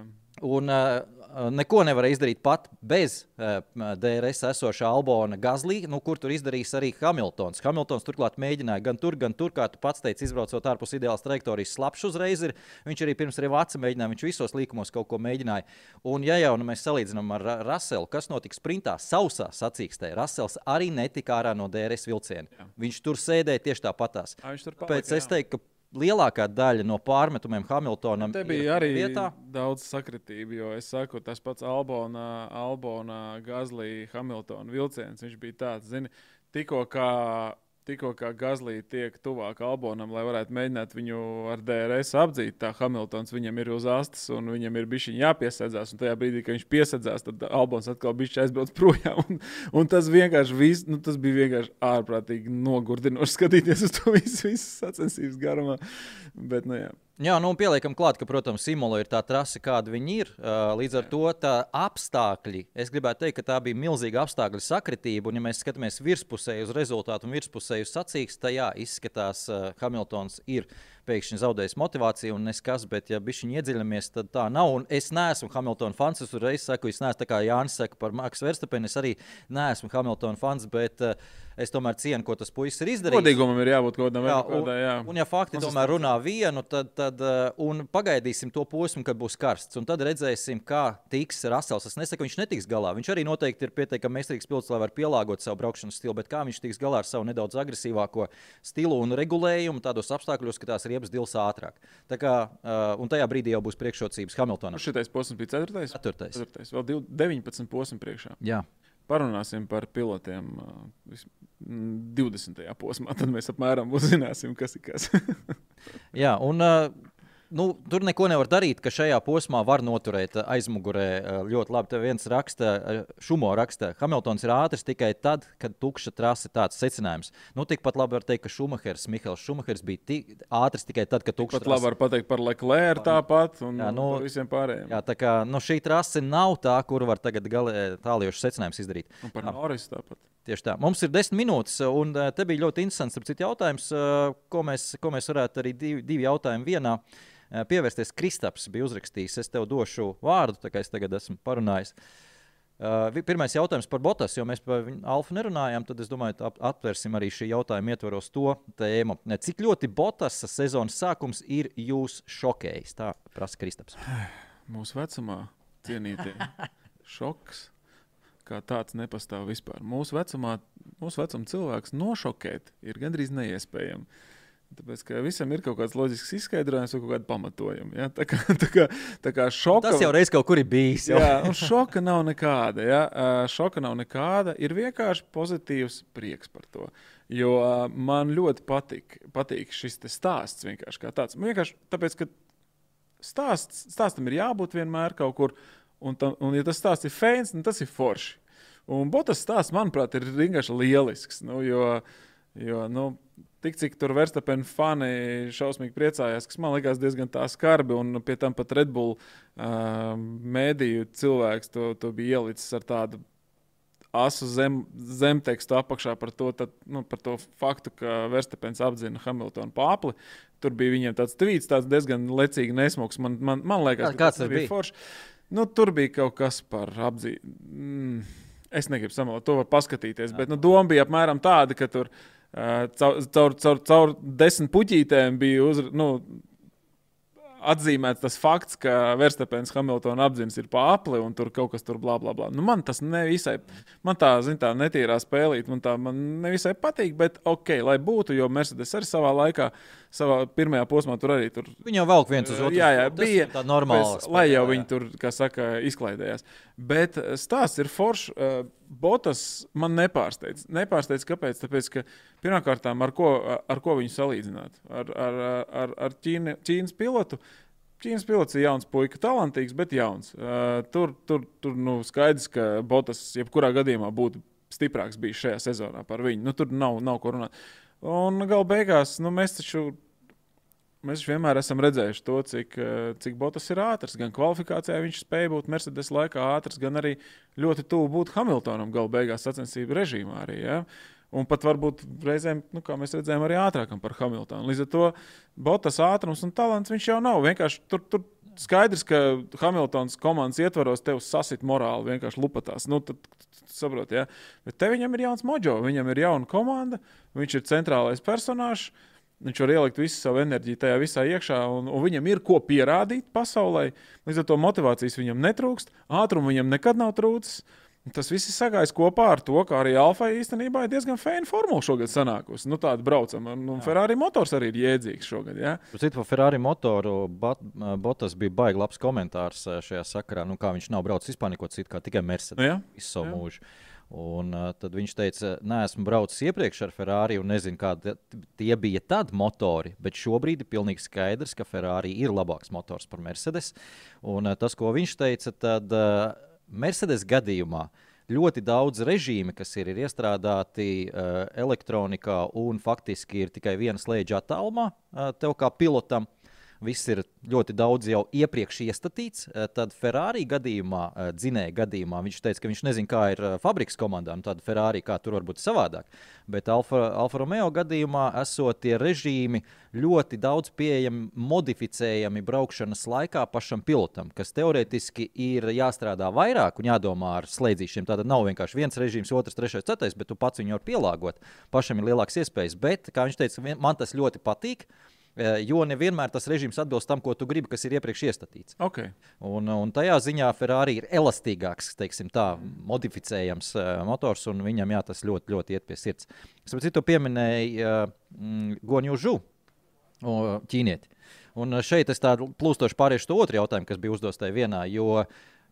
Un uh, neko nevarēja izdarīt pat bez uh, DRS esošā Albona Gazlī, nu, kur tur izdarījis arī Hamiltons. Hamiltons turklāt mēģināja gan tur, gan tur, kā tu pats teici, izbraucot ārpus ideālas trajektorijas, slapjš uzreiz ir. Viņš arī pirms Revāca mēģināja, viņš visos līkumos kaut ko mēģināja. Un, ja jau nu, mēs salīdzinām ar Ra- Raselu, kas notika sprintā, sausā sacīkstē, Rasels arī netika ārā no DRS vilciena. Jā. Viņš tur sēdēja tieši tāpatās. Viņš tur palika, es jā. teiktu, ka lielākā daļa no pārmetumiem Hamiltonam Te bija arī vietā. daudz sakritību, jo es saku, tas pats Albona, Albona Gazlī, Hamiltona vilciens. Viņš bija tāds, zini, tikko kā. Tikko kā Gazlī tiek tuvāk Albonam, lai varētu mēģināt viņu ar DRS apdzīt, tā Hamiltons viņam ir uz astes un viņam ir bijis jāpiesēdzās. Un tajā brīdī, kad viņš piesēdzās, tad Albons atkal bija aizbraucis projām. Un, un tas vienkārši vis, nu, tas bija vienkārši ārprātīgi nogurdinoši skatīties uz to visu, visu sacensības garumā. Bet, nu, jā. Jā, nu, pieliekam klāt, ka, protams, Simula ir tā trase, kāda viņi ir. Līdz ar to tā apstākļi, es gribētu teikt, ka tā bija milzīga apstākļu sakritība. Un, ja mēs skatāmies virspusēji uz rezultātu un virspusēji uz sacīkstu, tad jā, izskatās, Hamiltons ir pēkšņi zaudējis motivāciju un neskas, bet, ja bišķiņi iedziļinamies, tad tā nav. Un es neesmu Hamiltona fans. Es uzreiz saku, es neesmu tā kā Jānis saka par Maksu Verstapenu. Es arī neesmu Hamiltona fans, bet uh, es tomēr cienu, ko tas puisis ir izdarījis. Godīgumam ir jābūt kaut kādam Jā, kādai, jā. un, ja fakti tomēr runā vienu, tad, tad uh, pagaidīsim to posmu, kad būs karsts. Un tad redzēsim, kā tiks Rasels. Es nesaku, viņš netiks galā. Viņš arī noteikti ir pietiekami meistarīgs pilots, lai varētu pielāgot savu braukšanas stilu, bet kā viņš tiks galā ar savu nedaudz agresīvāko stilu un regulējumu tādos apstākļos, ka tās riepas dils ātrāk. Tā kā, uh, un tajā brīdī jau būs priekšrocības Hamiltonam. Šitais posms bija 4. Ceturtais. 4. Vēl div- 19 posmi priekšā. Jā. Parunāsim par pilotiem uh, vis- mm, 20. posmā. Tad mēs apmēram uzzināsim, kas ir kas. (laughs) Jā, un uh, nu, tur neko nevar darīt, ka šajā posmā var noturēt aizmugurē ļoti labi. Te viens raksta, Šumo raksta, Hamiltons ir ātrs tikai tad, kad tukša trase tāds secinājums. Nu, tikpat labi var teikt, ka Šumahers, Mihāls Šumahers bija tik ātrs tikai tad, kad tukša Pat labi var pateikt par Leclerc tāpat un Jā, nu, visiem pārējiem. Jā, tā kā nu, šī trase nav tā, kur var tagad tālējošs secinājums izdarīt. Un par Norris tāpat. Tieši tā. Mums ir desmit minūtes, un uh, te bija ļoti interesants citu, jautājums, uh, ko, mēs, ko mēs varētu arī divi, divi jautājumi vienā uh, pievērsties. Kristaps bija uzrakstījis, es tev došu vārdu, tā kā es tagad esmu parunājis. Pirmais jautājums par Botas, jo mēs par Alfa nerunājām, tad es domāju, ap, aptvērsim arī šī jautājuma ietvaros to tēmu. Cik ļoti Botas sezonas sākums ir jūs šokējis? Tā prasa Kristaps. Mūsu vecumā cienītie (laughs) šoks. Kā tāds nepastāv vispār. Mūsu vecumā, mūsu vecuma cilvēks nošokēt ir gandrīz neiespējami. Tāpēc, ka visam ir kaut kāds loģisks izskaidrojums kaut kāda pamatojuma. Ja? Tā kā, tā kā, tā kā šoka, Tas jau reiz kaut kur ir bijis. Jau. Jā, un šoka nav nekāda. Ja? Šoka nav nekāda. Ir vienkārši pozitīvs prieks par to. Jo man ļoti patīk, patīk šis stāsts vienkārši kā tāds. Vienkārši tāpēc, ka stāsts, stāstam ir jābūt vienmēr kaut kur. Un, tam, un ja tas stāsts ir fēns, tad tas ir forši. Un Botas stāsts, manuprāt, ir vienkārši lielisks. Nu, jo, jo, nu, Tik cik tur Verstapēna fani šausmīgi priecājās, kas man likās diezgan tā skarbi. Un pie tam pat Red Bull uh, mēdīju cilvēks to, to bija ielicis ar tādu asu zem, zemtekstu apakšā par to, tad, nu, par to faktu, ka Verstapēns apzina Hamiltonu pāpli. Tur bija viņiem tāds tvīts, tāds diezgan lecīgi nesmugs. Man, man, man liekas, Kā- kāds tas bija? forši. Nu, tur bija kaut kas par apzīmējumu. Mm, es negribu samalot, to var paskatīties. Bet nu, doma bija apmēram tāda, ka tur uh, caur, caur, caur, caur desmit puķītēm bija uz, nu, atzīmēts tas fakts, ka Verstapēns Hamiltona apziņas ir pāri un tur kaut kas tur blā, blā, blā. Nu, man tas nevisai, man tā, zin, tā netīrā spēlīt, man tā man nevisai patīk, bet ok, lai būtu, jo Mercedes arī savā laikā, savā pirmajā posmā tur arī tur Viņi jau velk viens uz otru. Jā, jā, bija tā normāla. Pēc, lai jau viņi tur, kā saka, izklaidējās. Bet eh, stāsts ir foršs. Uh, Botas man nepārsteidz. Nepārsteidz, kāpēc? Tāpēc, ka pirmkārt, ar, ko- ar ko viņu salīdzināt? Ar, ar, ar, ar Ķīna, Ķīnas pilotu. Ķīnas pilots ir jauns, puika, talantīgs, bet jauns. Uh, tur tur, tur nu, skaidrs, ka Botas jebkurā gadījumā būtu stiprāks bijis šajā sezonā par viņu. Nu, tur nav, nav ko runāt. Un gala beigās nu, mēs taču Mēs vienmēr esam redzējuši to, cik, eh, cik Botas ir ātrs. Gan kvalifikācijā viņš spēja būt Mercedes laikā ātrs, gan arī ļoti tuvu būt Hamiltonam gala beigās sacensību režīmā. Arī, ja? Un pat varbūt reizēm, nu, kā mēs redzējām, arī ātrākam par Hamiltonu. Līdz ar to Botas ātrums un talants viņš jau nav. Vienkārši tur, tur skaidrs, ka Hamiltons komandas ietvaros tev sasit morāli, vienkārši lupatās. Nu, tad, saprot, ja? Bet te viņam ir jauns mojo, viņam ir jauna komanda, viņš ir centrālais personāžs. Viņš var ielikt visu savu enerģiju tajā visā iekšā, un, un viņam ir ko pierādīt pasaulē. Līdz ar to motivācijas viņam netrūkst, ātruma viņam nekad nav trūcis. Tas viss ir sagājis kopā ar to, ka arī Alfa īstenībā ir diezgan fēna formula šogad sanākusi. Nu, tāda braucama. Nu, Ferrari motors arī ir jēdzīgs šogad. Ja? Citu par Ferrari motoru Botas bija baigi labs komentārs eh, šajā sakarā. Nu, kā viņš nav braucis vispār neko citu, kā tikai Mercedes Nu, visu savu mūžu. Un, uh, tad viņš teica, neesmu braucis iepriekš ar Ferrari un nezinu, kādi tie bija tad motori. Bet šobrīd ir pilnīgi skaidrs, ka Ferrari ir labāks motors par Mercedes. Un, uh, tas, ko viņš teica, tad uh, Mercedes gadījumā ļoti daudz režīmi, kas ir, ir iestrādāti uh, elektronikā un faktiski ir tikai viena slēdža attālumā uh, tev kā pilotam. Viss ir ļoti daudz jau iepriekš iestatīts. Eh, Tad Ferrari gadījumā, eh, dzinēja gadījumā, viņš teica, ka viņš nezina, kā ir eh, fabrikas komandā, un tāda Ferrari kā tur var būt savādāk. Bet Alfa, Alfa Romeo gadījumā esot tie režīmi ļoti daudz pieejami, modificējami braukšanas laikā pašam pilotam, kas teorētiski ir jāstrādā vairāk un jādomā ar slēdzīšiem. Tātad nav vienkārši viens režīms, otrs, trešais, ceturtais, bet tu pats viņu vari pielāgot. Pašam ir lielākas iespējas. Bet, kā viņš teica, man tas ļoti patīk. Eh, Jo nevienmēr tas režīms atbilst tam, ko tu gribi, kas ir iepriekš iestatīts. Okay. Un, un tajā ziņā Ferrari ir elastīgāks, teiksim, tā, modificējams uh, motors, un viņam jā, tas ļoti, ļoti iet pie sirds. Es saprotu, tu pieminēji uh, Gonju Žu, ķīnieti. Un šeit es tādu plūstoši pāriešu to otru jautājumu, kas bija uzdots tajā vienā. Jo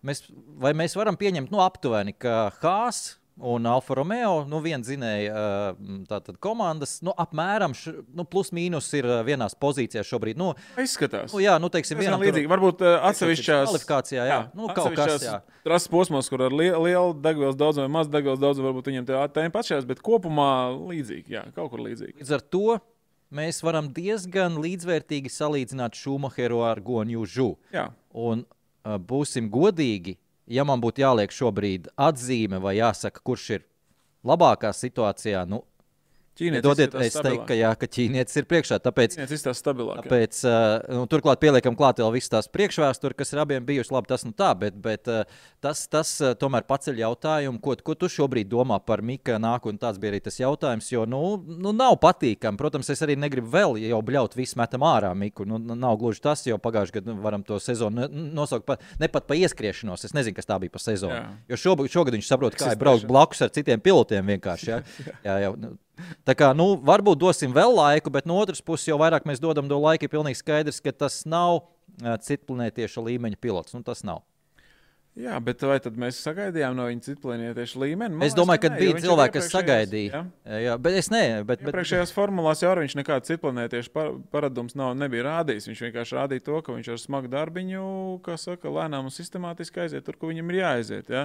mēs, vai mēs varam pieņemt nu, aptuveni, ka Hāzs un Alfa Romeo, nu, viena zinēja, uh, tātad komandas, nu, apmēram, š, nu, plus mīnus ir uh, vienās pozīcijās šobrīd. Nu, Izskatās. nu, jā, nu, teiksim, Diezgan vienam tur- līdzīgi. Varbūt uh, atsevišķās Kvalifikācijā, jā. Nu, kaut kas, jā. Trases posmos, kur ar li lielu degvielas daudzumu vai mazu degvielas daudzumu, varbūt viņiem tā tēma pašās, bet kopumā līdzīgi. Jā, kaut kur līdzīgi. Līdz ar to mēs varam diezgan līdzvērtīgi salīdzināt Šumacheru ar Gonju Žu. Jā. Un būsim godīgi, ja man būtu jāliek šobrīd atzīme vai jāsaka, kurš ir labākā situācijā, nu, dodiet, es teiktu, ka, jā, ka ķīnietis ir priekšā. Tāpēc, jā. Tāpēc, uh, nu, turklāt pieliekam klāt vēl visas tās priekšvēstures, kas ir abiem bijušas. Labi, tas nu tā, bet, bet uh, tas, tas uh, tomēr paceļ jautājumu, ko, ko tu šobrīd domā par Mika nākotni. Tāds bija arī tas jautājums, jo nu, nu, nav patīkami. Protams, es arī negribu vēl jau bļaut visu metam ārā Miku. Nu, nu, nav gluži tas, jo pagājušajā gadā nu, varam to sezonu nosaukt pa, ne pat par ieskriešanos. Es nezinu, kas tā bija pa sezonu. Jā. Jo šobrīd, šogad viņš saprot, kā ir braukt blakus ar citiem pilotiem vienkārši. Ja? (laughs) Jā, jā, nu, Tā kā, nu, varbūt dosim vēl laiku, bet no otras puses, jo vairāk mēs dodam to laiku, ir pilnīgi skaidrs, ka tas nav citplanētieša līmeņa pilots. Nu, tas nav. Jā, bet vai tad mēs sagaidījām no viņa citplanētiešu līmeni? Man Es domāju, ka nē, jo bija jau cilvēki, kas sagaidīja. jā. Jā, bet es ne. Bet, Iepriekšējās formulās jau viņš nekādu citplanētiešu par, paradums nav, nebija rādījis. Viņš vienkārši rādīja to, ka viņš ar smagu darbiņu, kā saka, lēnām un sistemātiski aiziet tur, kur viņam ir jāaiziet. Ja?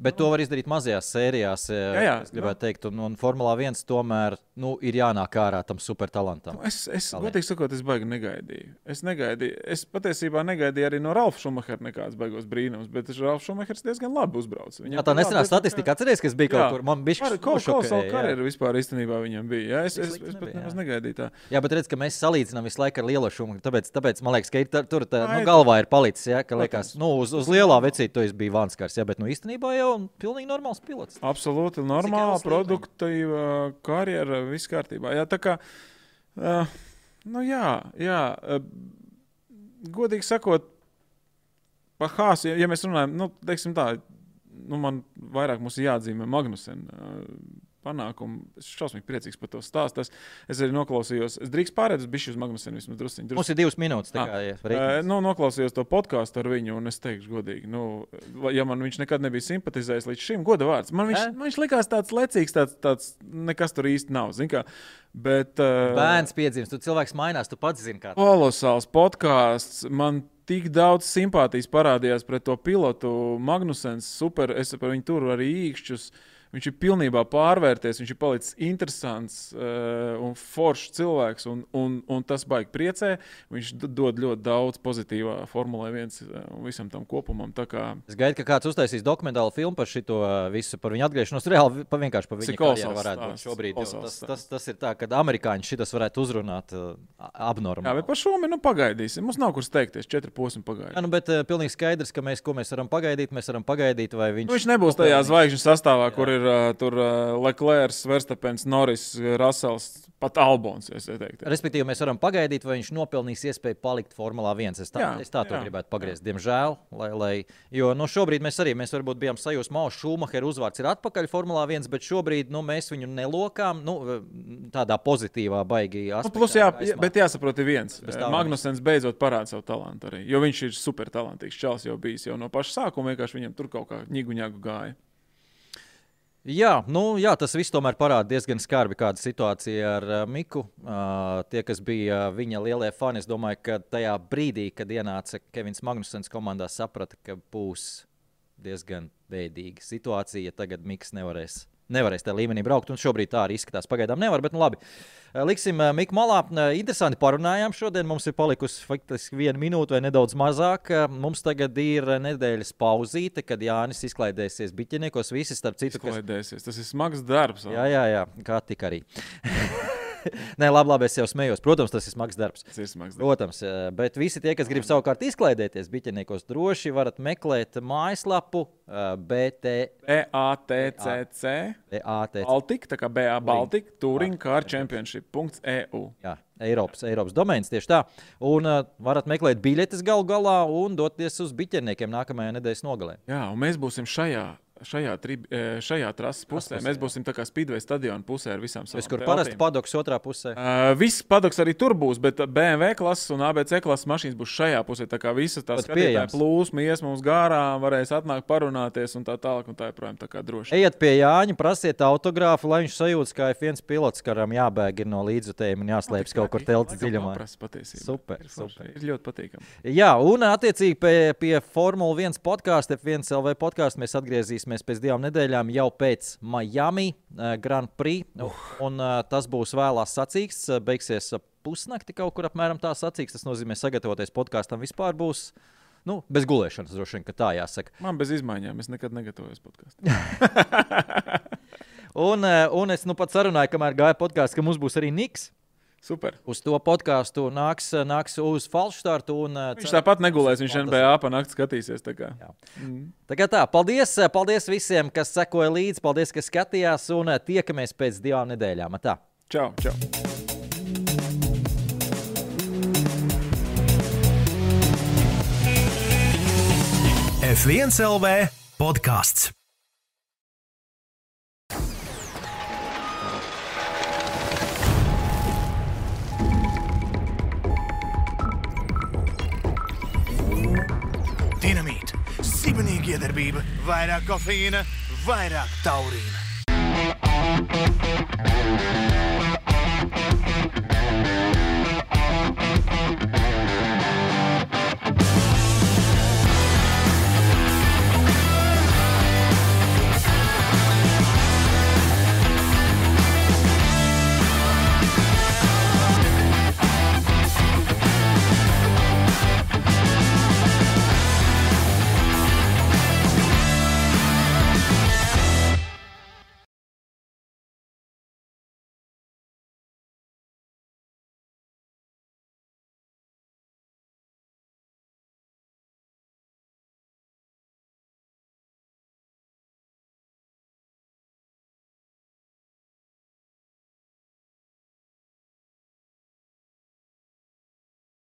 Bet to var izdarīt mazajās sērijās. Jā, jā, es gribētu teikt, un, un Formulā 1 tomēr nu, ir jānāk ārā tam supertalantam. Nu, Es, es godīgi sakot, es baigi negaidīju. Es negaidīju. Es patiesībā negaidīju arī no Ralfa Šumahera nekādas baigos brīnums, bet Ralfs Šumahers diezgan labi uzbrauca. Jā, tā nesenā statistika, atcerieties, kas bija kaut kur. Man bija šis kaut kāda karjera vispār īstenībā viņam bija. Jā, es, es, slikti es pat nemaz jā. negaidīju tā. Jā, bet redziet, ka mēs salīdzinām visu laiku ar lielo šumu. Tāpēc, tāpēc man liekas, ka ir tā, tur tā, nu, galvā ir palicis. Ja, ka, liekas, nu, uz, uz lielā vecīte to es biju Vanskars. Ja, bet nu, īstenībā jau pilnīgi normāls pilots. Absolūti normāla, produktīva karjera, viss kārtībā. Jā, tā kā, uh, nu jā, jā uh, godīgi sakot, par Hāzu, ja, ja mēs runājam, nu, teiksim tā, nu, man vairāk mums jāatzīmē Magnusen. Uh, Panākumu. Es esmu šausmīgi priecīgs par to stāstu. Es, es arī noklausījos. Es drīkst pārēt uz bišķi uz Magnusenu vismaz drusciņu. Mums ir divas minūtes. Tā Ah, kā, ja, Uh, reiķins. nu, noklausījos to podkāstu ar viņu, un es teikšu, godīgi, nu, ja man viņš nekad nebija simpatizējis līdz šim, goda vārds. Man viņš, Ē? man viņš likās tāds lecīgs, tāds, tāds nekas tur īsti nav. zini Kā, bet, uh, Bērns piedzimst, tu cilvēks mainās, tu pats zini, kā. Kolosāls podkāsts. Man tik daudz simpātijas parādījās pret to pilotu. Magnusens, super, es par viņu turu arī īkšķus. Viņš ir pilnībā pārvērties, viņš ir palicis interesants uh, un foršs cilvēks, un, un, un tas baigi priecē. Viņš dod ļoti daudz pozitīvā Formulē 1 un visam tam kopumam. Kā Es gaidu, ka kāds uztaisīs dokumentālu filmu par šo visu, par viņu atgriešanos. Reāli pa, vienkārši par viņu karjeru varētu būt šobrīd. Tas, tas, tas ir tā, ka amerikāņi šitas varētu uzrunāt uh, Jā, abnormāli. bet par šo mēs nu, pagaidīsim. Mums nav kur steigties. Četri posmi Jā, pagaidīt. nu, bet uh, pilnīgi skaidrs, ka mēs, ko mēs varam pagaidīt, mēs varam pagaidīt, vai viņš, Nu, viņš nebūs tajā zvaigžņu sastāvā, kur ir uh, tur, Leclerc, Verstapens, Norris, Rasels, pat Albons. Respektīvi, mēs varam pagaidīt, vai viņš nopelnīs iespēju palikt Formulā 1. Es tā, Jā, jā, es tā to jā, gribētu pagriezt. Diemžēl, lai, lai, jo no šobrīd mēs arī mēs varbūt bijām sajūsmā, ka Šumacher uzvārds ir atpakaļ Formulā 1, bet šobrīd nu, mēs viņu nelokām nu, tādā pozitīvā, baigī. Nu, plus, jā, jā, bet jāsaprot, ir viens. Magnusens beidzot parāda savu talantu arī. Jo viņš ir super talantīgs. Čels jau bijis jau no paša sākuma. Vienkārši viņam tur kaut kā ņigu ņagu gāja. Jā, nu, jā, tas viss tomēr parāda diezgan skarbi, kāda situācija ar uh, Miku. Uh, tie, kas bija uh, viņa lielie fani, es domāju, ka tajā brīdī, kad ienāca Kevins Magnusens komandā, saprata, ka būs diezgan bēdīga situācija, ja tagad Miks nevarēs nevarēs tajā līmenī braukt. Un šobrīd tā arī izskatās. Pagaidām nevar, bet nu labi. Eh, Liksim eh, Miku malā. Eh, Interesanti parunājām šodien. Mums ir palikusi faktiski viena minūte vai nedaudz mazāk. Mums tagad ir nedēļas pauzīte, kad Jānis izklaidēsies biķiniekos. Visi starp citu, kas Klaidēsies. Tas ir smags darbs. Jā, jā, jā, kā tik arī. (laughs) (laughs) Nē, labi, labi, es jau smējos. Protams, tas ir smags darbs. Tas ir smags darbs. Protams, eh, bet visi tie, kas grib savukārt izklaidēties biķeniekos, droši varat meklēt mājaslapu eh, BT. BATCC. BAT, Baltika, tā kā BA Baltika, Touring Car Championship.eu. jā, Eiropas, Eiropas domēns tieši tā. Un uh, varat meklēt biļetes galu galā un doties uz biķeniekiem nākamajā nedēļas nogalē. Jā, un mēs būsim šajā. Šajā, trib, e, šajā trases pusē pusē, mēs būsim tā kā Speedway stadiona pusē ar visām savām Es kur parasti padoks otrā pusē. Uh, viss padoks arī tur būs, bet BMW klases un ABC klases mašīnas būs šajā pusē. Tā kā visas tās pieejams. plūsma ies mums garām, varēs atnākt parunāties un tā tālāk. Un tā joprojām tā kā droši. Ejiet pie Jāņa, prasiet autogrāfu, lai viņš sajūtas, kā viens pilots, kuram jābēg ir no līdzjutējiem un jāslēpjas kaut kur telts dziļumā. Super, ir, super. ir ļoti patīkami. Jā, un attiecīgi pie, pie Formule 1 podkāstu, F1 LV podkāstu mēs atgriezīsimies pēc divām nedēļām, jau pēc Miami uh, Grand Prix. Uh. Un, uh, tas būs vēlās sacīks, uh, beigsies pusnakti kaut kur apmēram tā sacīks. Tas nozīmē, sagatavoties podkāstam vispār būs. Nu, bez gulēšanas, droši vien, ka tā jāsaka. Man bez izmaiņām, es nekad negatavojos podkāstu. (laughs) Un, un es nu pat sarunāju, kamēr gāja podkāsts, ka mums būs arī Niks. Super. Uz to podkāstu nāks, nāks uz falšstartu. Un, uh, Viņš tāpat negulēs, viņš NBA panākt skatīsies. tā kā. Jā. Tā kā tā, paldies, paldies visiem, kas sekoja līdzi, paldies, ka skatījās, un eh, tiekamies pēc divām nedēļām. Tā. Čau, čau. F1 LV podkāsts. dinamīta, sibenīga iedarbība, vairāk kofeīna, vairāk taurīna.